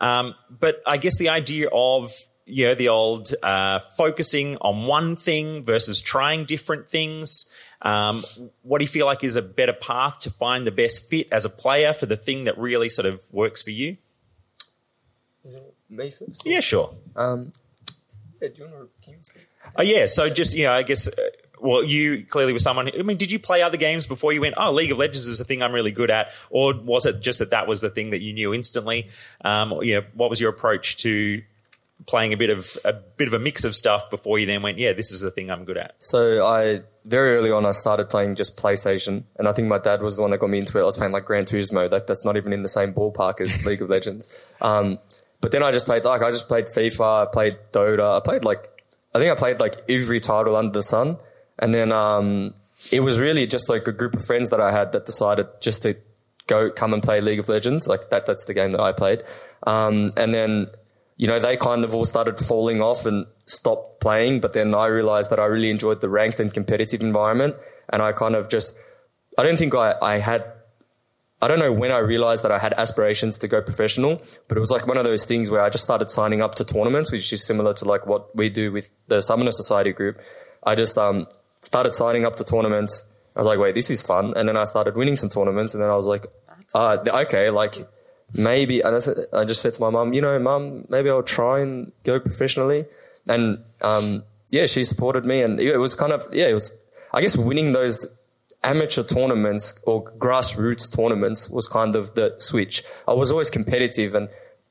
Um, but I guess the idea of you know the old uh, focusing on one thing versus trying different things. Um, what do you feel like is a better path to find the best fit as a player for the thing that really sort of works for you? me first Yeah, sure. um yeah, do you want to Oh, yeah. So just you know, I guess. Uh, well, you clearly were someone. I mean, did you play other games before you went? Oh, League of Legends is the thing I'm really good at, or was it just that that was the thing that you knew instantly? Um, you know, what was your approach to playing a bit of a bit of a mix of stuff before you then went? Yeah, this is the thing I'm good at. So I very early on I started playing just PlayStation, and I think my dad was the one that got me into it. I was playing like Gran Turismo, like that's not even in the same ballpark as League of Legends. Um, but then I just played like I just played FIFA, I played Dota, I played like I think I played like every title under the sun, and then um, it was really just like a group of friends that I had that decided just to go come and play League of Legends. Like that, that's the game that I played. Um, and then, you know, they kind of all started falling off and stopped playing. But then I realized that I really enjoyed the ranked and competitive environment. And I kind of just, I don't think I, I had, I don't know when I realized that I had aspirations to go professional, but it was like one of those things where I just started signing up to tournaments, which is similar to like what we do with the Summoner Society group. I just, um, started signing up to tournaments. I was like, wait, this is fun. And then I started winning some tournaments. And then I was like, uh, okay, like maybe, and I, just said to my mum, you know, mum, maybe I'll try and go professionally. And, um, yeah, she supported me and it was kind of, yeah, it was, I guess winning those amateur tournaments or grassroots tournaments was kind of the switch. I was always competitive and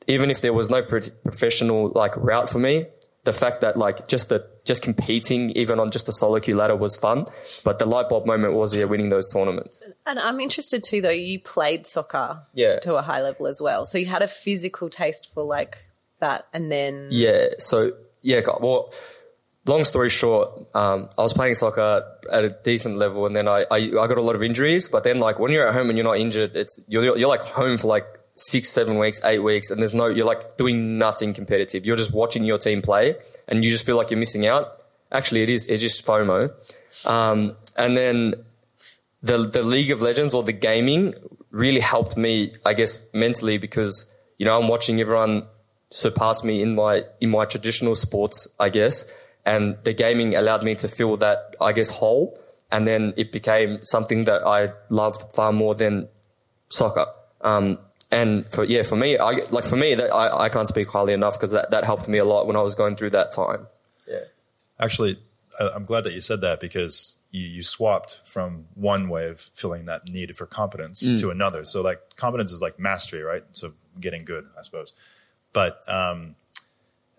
even if there was no pro- professional like route for me, the fact that like just the just competing even on just the solo queue ladder was fun. But the light bulb moment was yeah winning those tournaments. And I'm interested too, though. You played soccer Yeah. to a high level as well, so you had a physical taste for like that, and then Yeah. So yeah. Well, long story short, um, I was playing soccer at a decent level, and then I, I I got a lot of injuries. But then like when you're at home and you're not injured, it's you're you're like home for like six, seven weeks, eight weeks, and there's no you're like doing nothing competitive. You're just watching your team play, and you just feel like you're missing out. Actually, it is it's just FOMO. Um, and then the the League of Legends or the gaming really helped me, I guess, mentally because you know I'm watching everyone surpass me in my in my traditional sports, I guess, and the gaming allowed me to fill that, I guess, hole, and then it became something that I loved far more than soccer. Um, and for yeah, for me, I like for me that I, I can't speak highly enough because that that helped me a lot when I was going through that time. Yeah. Actually, I- I'm glad that you said that because you, you swapped from one way of filling that need for competence to another. So, like, competence is like mastery, right? So, getting good, I suppose. But um,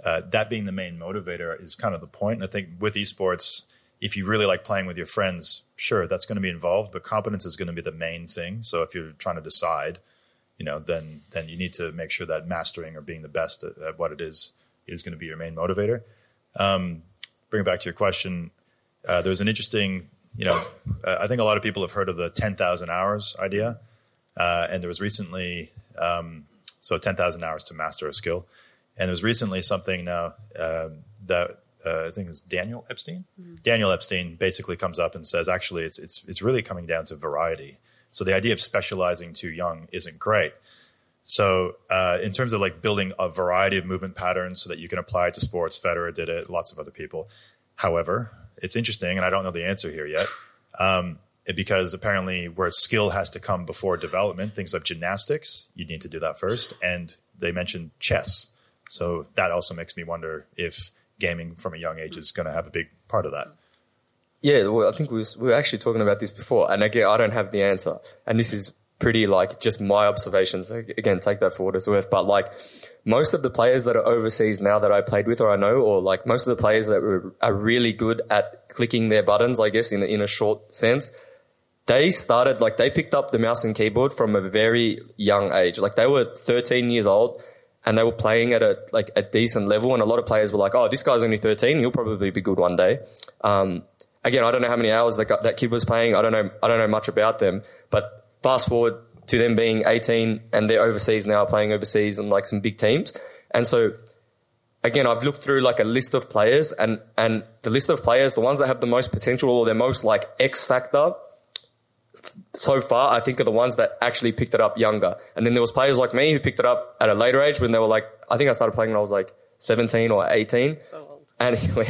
uh, that being the main motivator is kind of the point. And I think with esports, if you really like playing with your friends, sure, that's going to be involved, but competence is going to be the main thing. So, if you're trying to decide, you know, then then you need to make sure that mastering or being the best at, at what it is is going to be your main motivator bring it back to your question, uh, there was an interesting, you know, uh, I think a lot of people have heard of the 10,000 hours idea. Uh, and there was recently, um, so 10,000 hours to master a skill. And there was recently something now uh, that uh, I think it was Daniel Epstein. Daniel Epstein basically comes up and says, actually, it's, it's, it's really coming down to variety. So the idea of specializing too young isn't great. So, uh, in terms of like building a variety of movement patterns so that you can apply it to sports, Federer did it, lots of other people. However, it's interesting, and I don't know the answer here yet, um, because apparently where skill has to come before development, things like gymnastics, you need to do that first. And they mentioned chess. So that also makes me wonder if gaming from a young age is going to have a big part of that. Yeah, well, I think we, was, we were actually talking about this before, and again, I don't have the answer, and this is pretty like just my observations. Again, take that for what it's worth, but like most of the players that are overseas now that I played with or I know, or like most of the players that were, are really good at clicking their buttons, I guess in in a short sense, they started like they picked up the mouse and keyboard from a very young age. Like they were 13 years old and they were playing at a like a decent level. And a lot of players were like, "Oh, this guy's only 13. He'll probably be good one day." Um, again, I don't know how many hours that that kid was playing. I don't know. I don't know much about them. But fast forward to them being 18 and they're overseas now, playing overseas and like some big teams. And so again, I've looked through like a list of players and, and the list of players, the ones that have the most potential or their most like X factor so far, I think are the ones that actually picked it up younger. And then there was players like me who picked it up at a later age when they were like, I think I started playing when I was like 17 or 18. So old. Anyway,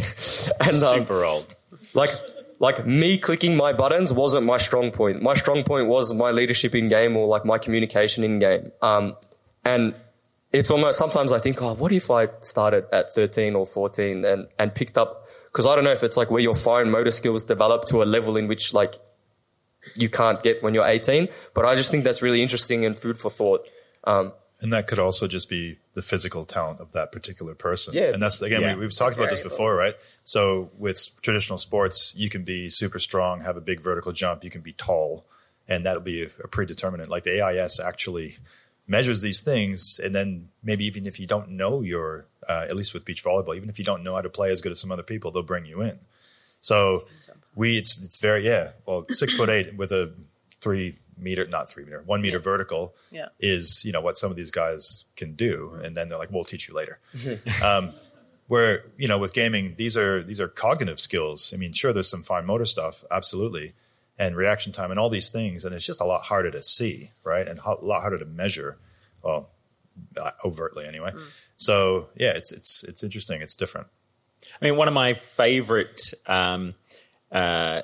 and, um, super old. Like, like me clicking my buttons wasn't my strong point. My strong point was my leadership in game or like my communication in game. Um, and it's almost sometimes I think, oh, what if I started at 13 or 14 and, and picked up, cause I don't know if it's like where your fine motor skills develop to a level in which like you can't get when you're 18. But I just think that's really interesting and food for thought. Um, and that could also just be the physical talent of that particular person. Yeah. And that's, again, yeah. we, have talked about this before, right? So with traditional sports, you can be super strong, have a big vertical jump, you can be tall, and that'll be a, a predeterminant. Like the AIS actually measures these things. And then maybe even if you don't know your, uh, at least with beach volleyball, even if you don't know how to play as good as some other people, they'll bring you in. So we, it's, it's very, yeah, well, six foot eight with a three meter, not three meter, one meter yeah. vertical yeah. is, you know, what some of these guys can do. And then they're like, we'll teach you later. um, where, you know, with gaming, these are, these are cognitive skills. I mean, sure, there's some fine motor stuff. Absolutely. And reaction time and all these things. And it's just a lot harder to see, right? And a lot harder to measure. Well, uh, overtly anyway. Mm. So yeah, it's, it's, it's interesting. It's different. I mean, one of my favorite, um, uh,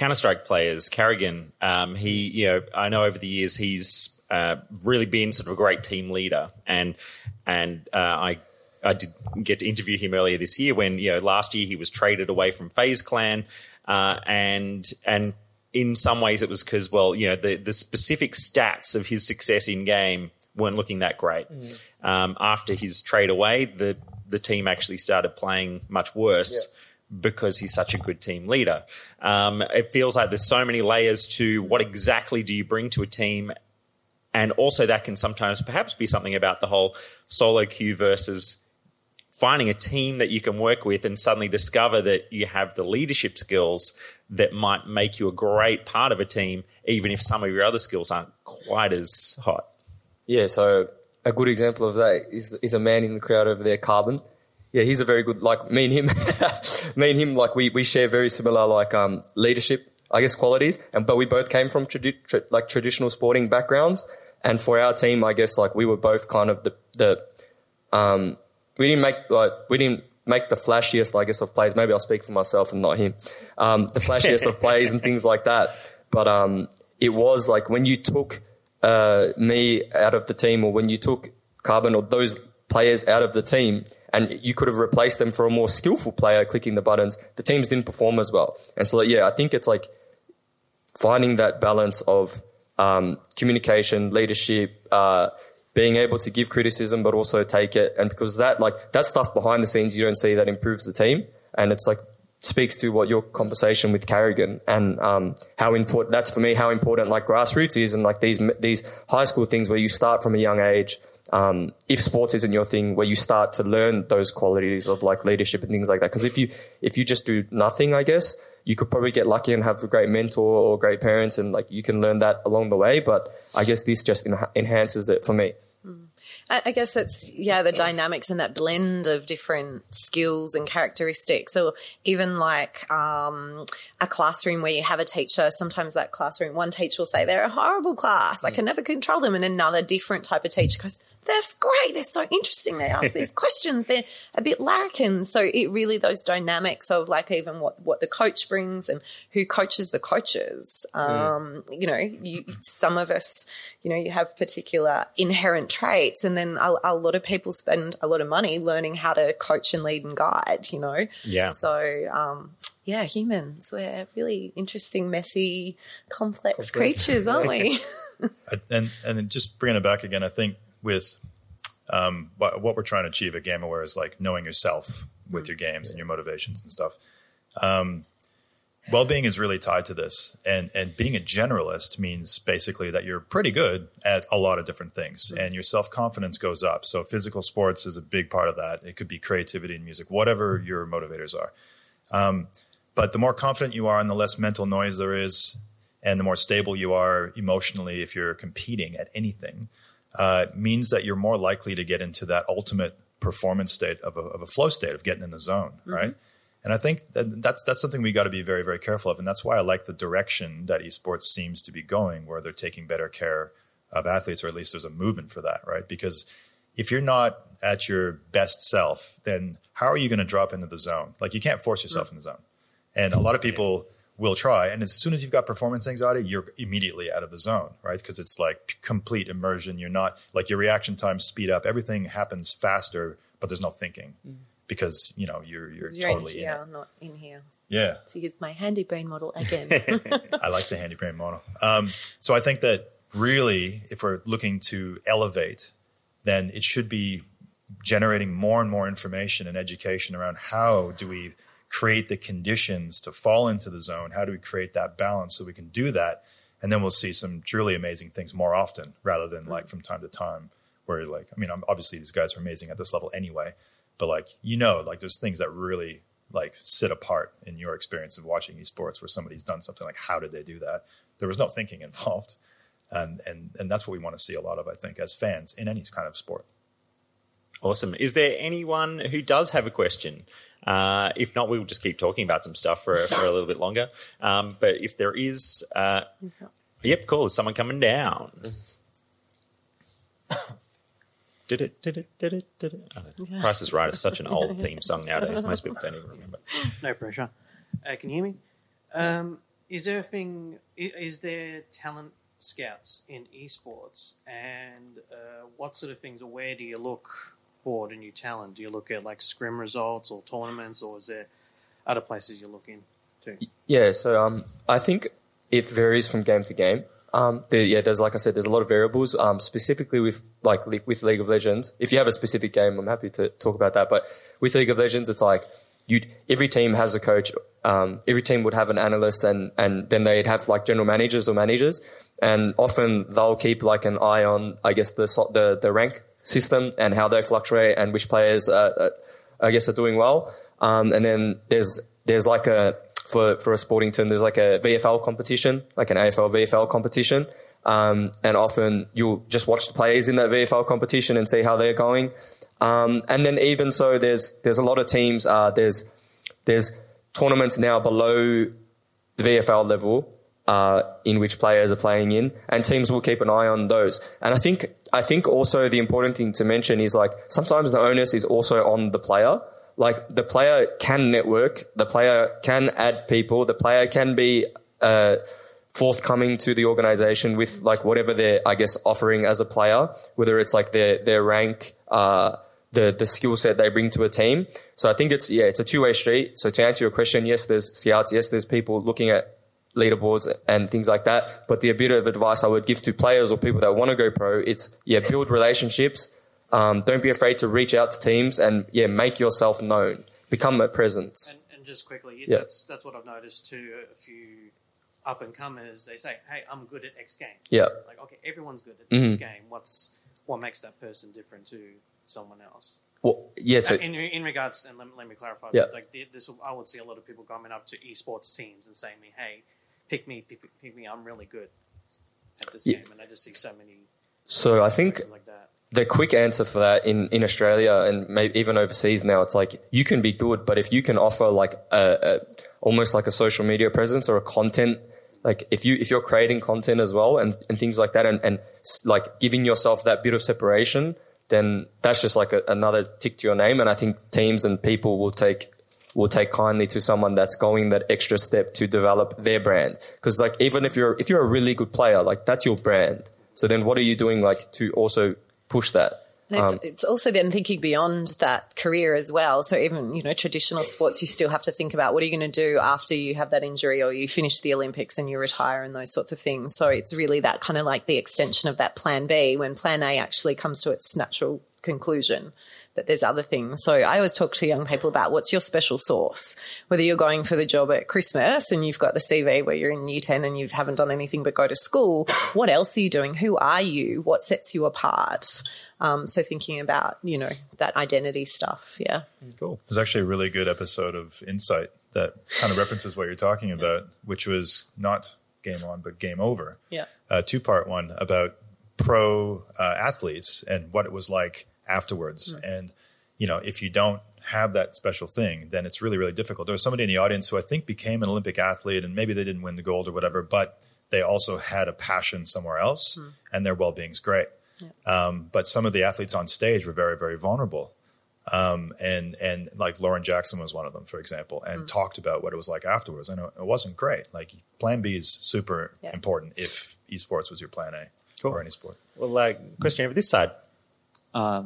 Counter Strike players, Karrigan, um, he, you know, I know over the years he's uh, really been sort of a great team leader, and and uh, I I did get to interview him earlier this year when you know last year he was traded away from FaZe Clan, uh, and and in some ways it was because well you know the the specific stats of his success in game weren't looking that great. Mm. Um, after his trade away, the the team actually started playing much worse. Yeah because he's such a good team leader. Um, it feels like there's so many layers to what exactly do you bring to a team. And also, that can sometimes perhaps be something about the whole solo queue versus finding a team that you can work with and suddenly discover that you have the leadership skills that might make you a great part of a team, even if some of your other skills aren't quite as hot. Yeah, so a good example of that is, is a man in the crowd over there, Carbon yeah, he's a very good, like me and him, me and him, like we, we share very similar, like, um, leadership, I guess, qualities. And, but we both came from tradi- tra- like traditional sporting backgrounds. And for our team, I guess, like we were both kind of the, the, um, we didn't make, like, we didn't make the flashiest, I guess, of plays. Maybe I'll speak for myself and not him. Um, the flashiest of plays and things like that. But, um, it was like when you took, uh, me out of the team or when you took Carbon or those players out of the team, and you could have replaced them for a more skillful player clicking the buttons. The teams didn't perform as well. And so, yeah, I think it's like finding that balance of um, communication, leadership, uh, being able to give criticism, but also take it. And because that, like, that stuff behind the scenes, you don't see that improves the team. And it's like, speaks to what your conversation with Karrigan and um, how important that's for me how important like grassroots is and like these these high school things where you start from a young age um, if sports isn't your thing, where you start to learn those qualities of like leadership and things like that. Because if you if you just do nothing, I guess you could probably get lucky and have a great mentor or great parents, and like you can learn that along the way. But I guess this just en- enhances it for me. Mm. I guess it's yeah the dynamics and that blend of different skills and characteristics. So even like um, a classroom where you have a teacher, sometimes that classroom one teacher will say they're a horrible class, I can never control them, and another different type of teacher goes they're great. They're so interesting. They ask these questions. They're a bit lacking. So it really those dynamics of like even what what the coach brings and who coaches the coaches. Mm. Um, mm. You know, you, some of us, you know, you have particular inherent traits, and then a, a, lot of people spend a lot of money learning how to coach and lead and guide. You know, yeah. So um, yeah, humans. We're really interesting, messy, complex, creatures, aren't we? And and just bringing it back again, I think with um, what, what we're trying to achieve at Game Aware is like knowing yourself with your games and your motivations and stuff. Um, well-being is really tied to this, and and being a generalist means basically that you're pretty good at a lot of different things, and your self-confidence goes up. So physical sports is a big part of that. It could be creativity and music, whatever your motivators are. Um, but the more confident you are, and the less mental noise there is, and the more stable you are emotionally if you're competing at anything, uh, means that you're more likely to get into that ultimate performance state of a, of a flow state of getting in the zone, right? And I think that that's that's something we got to be very very careful of, and that's why I like the direction that esports seems to be going, where they're taking better care of athletes, or at least there's a movement for that, right? Because if you're not at your best self, then how are you going to drop into the zone? Like you can't force yourself in the zone, and a lot of people will try, and as soon as you've got performance anxiety, you're immediately out of the zone, right? Because it's like complete immersion. You're not like your reaction times speed up, everything happens faster, but there's no thinking because you know you're you're totally in in here, it. not in here. Yeah. To use my handy brain model again. I like the handy brain model. Um, so I think that really, if we're looking to elevate, then it should be generating more and more information and education around how do we create the conditions to fall into the zone? How do we create that balance so we can do that? And then we'll see some truly amazing things more often rather than like from time to time where like, I mean, obviously these guys are amazing at this level anyway, but like, you know, like there's things that really like sit apart in your experience of watching esports where somebody's done something like, how did they do that? There was no thinking involved. And, and, and that's what we want to see a lot of, I think, as fans in any kind of sport. Awesome. Is there anyone who does have a question? Uh, if not, we will just keep talking about some stuff for, for a little bit longer. Um, but if there is, uh, yep, cool. There's someone coming down. Did it? Did it? Did it? Did it? I. Price is Right is such an old theme song nowadays. Most people don't even remember. No pressure. Uh, can you hear me? Um, is there a thing? i- Is there talent scouts in esports, and uh, what sort of things, or where do you look for the new talent? Do you look at like scrim results or tournaments, or is there other places you look into? Yeah, so um, I think it varies from game to game. Um, yeah, there's like I said, there's a lot of variables. Um, specifically with like with League of Legends. If you have a specific game, I'm happy to talk about that. But with League of Legends, it's like you every team has a coach. Um, every team would have an analyst, and and then they'd have like general managers or managers, and often they'll keep like an eye on, I guess the the the rank system and how they fluctuate and which players, uh, I guess, are doing well. Um, and then there's there's like a for for a sporting term, there's like a VFL competition, like an AFL VFL competition. Um, and often you'll just watch the players in that VFL competition and see how they're going. Um, and then even so, there's there's a lot of teams. Uh, there's there's tournaments now below the VFL level uh, in which players are playing in, and teams will keep an eye on those. And I think I think also the important thing to mention is like sometimes the onus is also on the player. Like the player can network, the player can add people, the player can be uh, forthcoming to the organization with like whatever they're I guess offering as a player, whether it's like their their rank. Uh, the the skill set they bring to a team. So I think it's yeah, it's a two way street. So to answer your question, yes, there's scouts, yes, there's people looking at leaderboards and things like that. But the bit of advice I would give to players or people that want to go pro, it's yeah, build relationships. Um, don't be afraid to reach out to teams and yeah, make yourself known. Become a presence. And, and just quickly, Yeah. that's that's what I've noticed too. A few up and comers, they say, "Hey, I'm good at X game." Yeah. Like, okay, everyone's good at Mhm. X game. What's what makes that person different to someone else? Well, yeah, to, Uh, in, in regards, and let, let me clarify. Yeah. Like this, I would see a lot of people coming up to esports teams and saying, "Me, hey, pick me, pick, pick me. I'm really good at this Yeah. game." And I just see so many so I think like the quick answer for that in, in Australia and maybe even overseas now, it's like you can be good, but if you can offer like a, a almost like a social media presence or a content, like if you if you're creating content as well and, and things like that, and, and like giving yourself that bit of separation, then that's just like a, another tick to your name. And I think teams and people will take will take kindly to someone that's going that extra step to develop their brand. Because like even if you're if you're a really good player, like that's your brand. So then what are you doing like to also push that? And it's, Um, it's also then thinking beyond that career as well. So even, you know, traditional sports, you still have to think about what are you going to do after you have that injury or you finish the Olympics and you retire and those sorts of things. So it's really that kind of like the extension of that plan B when plan A actually comes to its natural conclusion that there's other things. So I always talk to young people about what's your special sauce, whether you're going for the job at Christmas and you've got the CV where you're in year 10 and you haven't done anything but go to school. What else are you doing? Who are you? What sets you apart? Um, so thinking about, you know, that identity stuff. Yeah. Cool. There's actually a really good episode of Insight that kind of references what you're talking about, which was not Game On, but Game Over. Yeah. A two part one about pro uh, athletes and what it was like afterwards. And, you know, if you don't have that special thing, then it's really, really difficult. There was somebody in the audience who I think became an Olympic athlete and maybe they didn't win the gold or whatever, but they also had a passion somewhere else and their well being's great. Um, but some of the athletes on stage were very, very vulnerable. Um, and, and like Lauren Jackson was one of them, for example, and talked about what it was like afterwards. And it, it wasn't great. Like plan B is super Yeah. important if esports was your plan A Cool. or any sport. Well, uh, question over this side. Uh,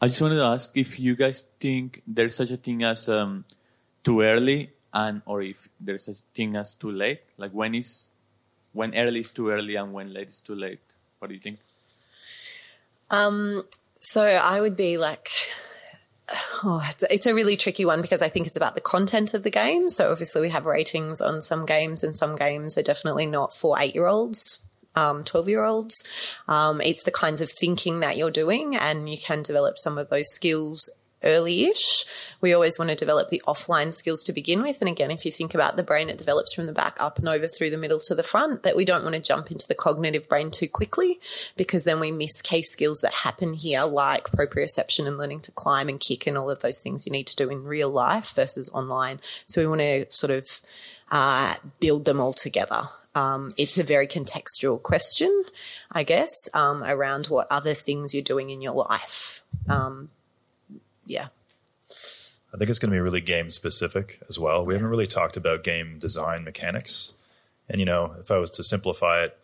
I just wanted to ask if you guys think there's such a thing as um, too early, and or if there's such a thing as too late. Like when is when early is too early and when late is too late. What do you think? Um, So I would be like, oh, it's, it's a really tricky one because I think it's about the content of the game. So obviously we have ratings on some games, and some games are definitely not for eight year olds. Um, 12 year olds. Um, it's the kinds of thinking that you're doing, and you can develop some of those skills early ish. We always want to develop the offline skills to begin with. And again, if you think about the brain, it develops from the back up and over through the middle to the front, that we don't want to jump into the cognitive brain too quickly because then we miss key skills that happen here, like proprioception and learning to climb and kick and all of those things you need to do in real life versus online. So we want to sort of uh, build them all together. Um, it's a very contextual question, I guess, um, around what other things you're doing in your life. Um, yeah. I think it's going to be really game specific as well. We haven't really talked about game design mechanics. And, you know, if I was to simplify it,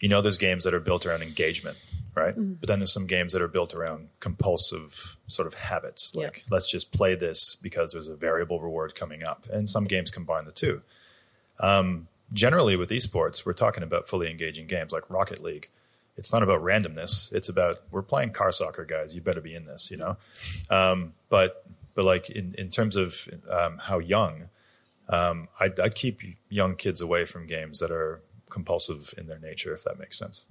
you know, there's games that are built around engagement, right? But then there's some games that are built around compulsive sort of habits. Yeah. Like, let's just play this because there's a variable reward coming up. And some games combine the two. Um, generally, with esports, we're talking about fully engaging games like Rocket League. It's not about randomness. It's about we're playing car soccer, guys. You better be in this, you know. Um, but but like in in terms of um, how young, um, I'd, I'd keep young kids away from games that are compulsive in their nature, if that makes sense.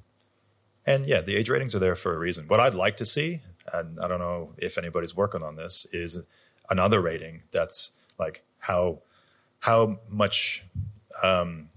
And yeah, the age ratings are there for a reason. What I'd like to see, and I don't know if anybody's working on this, is another rating that's like how how much um,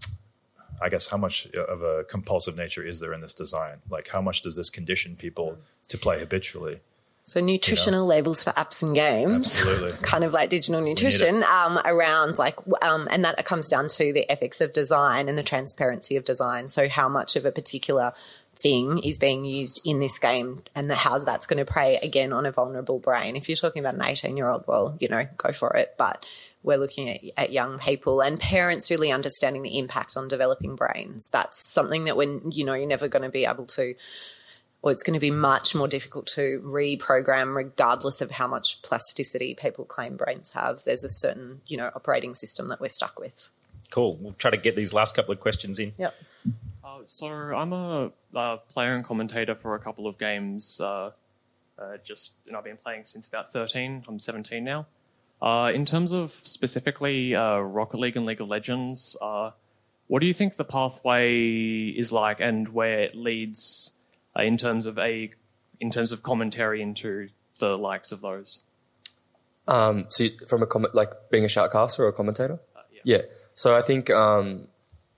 I guess how much of a compulsive nature is there in this design? Like how much does this condition people to play habitually? So nutritional labels for apps and games, Absolutely. kind of like digital nutrition, um, around like, um, and that comes down to the ethics of design and the transparency of design. So how much of a particular thing is being used in this game and the, how's that's going to prey again on a vulnerable brain. If you're talking about an 18 year old, well, you know, go for it. But we're looking at, at young people and parents really understanding the impact on developing brains. That's something that when, you know, you're never going to be able to or it's going to be much more difficult to reprogram regardless of how much plasticity people claim brains have. There's a certain, you know, operating system that we're stuck with. Cool. We'll try to get these last couple of questions in. Yep. Uh, so I'm a uh, player and commentator for a couple of games. Uh, uh, just and I've been playing since about 13. I'm 17 now. Uh, in terms of specifically uh, Rocket League and League of Legends, uh, what do you think the pathway is like, and where it leads uh, in terms of a in terms of commentary into the likes of those? Um, so you, from a comment, like being a shoutcaster or a commentator? yeah. So I think um,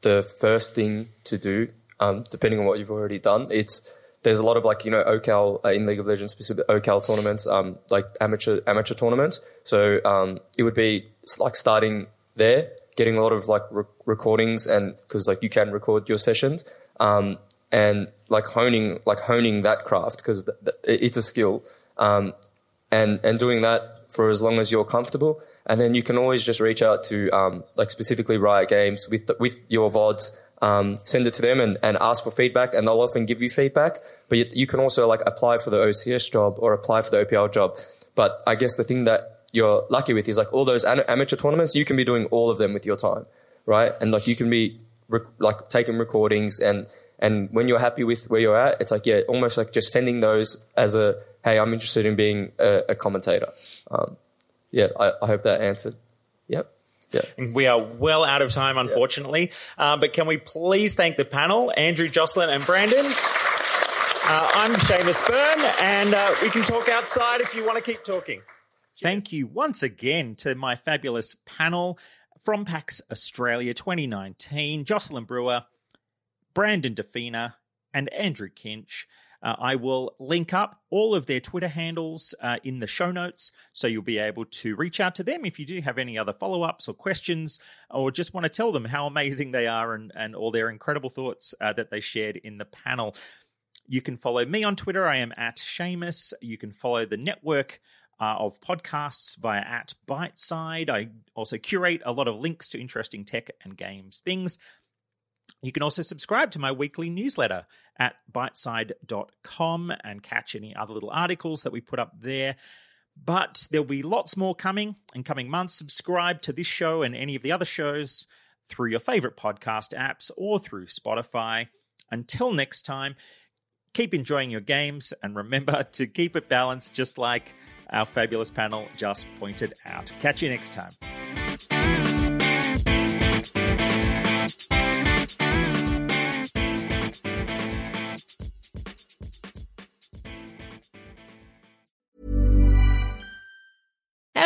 the first thing to do, um, depending on what you've already done, it's there's a lot of like you know OCal uh, in League of Legends specific OCal tournaments, um, like amateur amateur tournaments. So um, it would be like starting there, getting a lot of like re- recordings, and because like you can record your sessions, um, and like honing like honing that craft because th- th- it's a skill, um, and and doing that for as long as you're comfortable. And then you can always just reach out to um, like specifically Riot Games with with your vods um, send it to them and, and ask for feedback, and they'll often give you feedback. But you, you can also like apply for the OCS job or apply for the OPL job. But I guess the thing that you're lucky with is like all those an- amateur tournaments, you can be doing all of them with your time, right? And like you can be rec- like taking recordings and and when you're happy with where you're at, it's like yeah, almost like just sending those as a hey, I'm interested in being a, a commentator. Um, yeah, I, I hope that answered. Yep. Yeah. We are well out of time, unfortunately. Uh, but can we please thank the panel, Andrew, Jocelyn, and Brandon? Uh, I'm Seamus Byrne, and uh, we can talk outside if you want to keep talking. Thank you once again to my fabulous panel from PAX Australia 2019, Jocelyn Brewer, Brandon Defina, and Andrew Kinch. Uh, I will link up all of their Twitter handles uh, in the show notes, so you'll be able to reach out to them if you do have any other follow ups or questions, or just want to tell them how amazing they are and, and all their incredible thoughts uh, that they shared in the panel. You can follow me on Twitter. I am at Seamus. You can follow the network uh, of podcasts via at Byteside. I also curate a lot of links to interesting tech and games things. You can also subscribe to my weekly newsletter at byteside.com and catch any other little articles that we put up there. But there'll be lots more coming in coming months. Subscribe to this show and any of the other shows through your favorite podcast apps or through Spotify. Until next time, keep enjoying your games and remember to keep it balanced, just like our fabulous panel just pointed out. Catch you next time.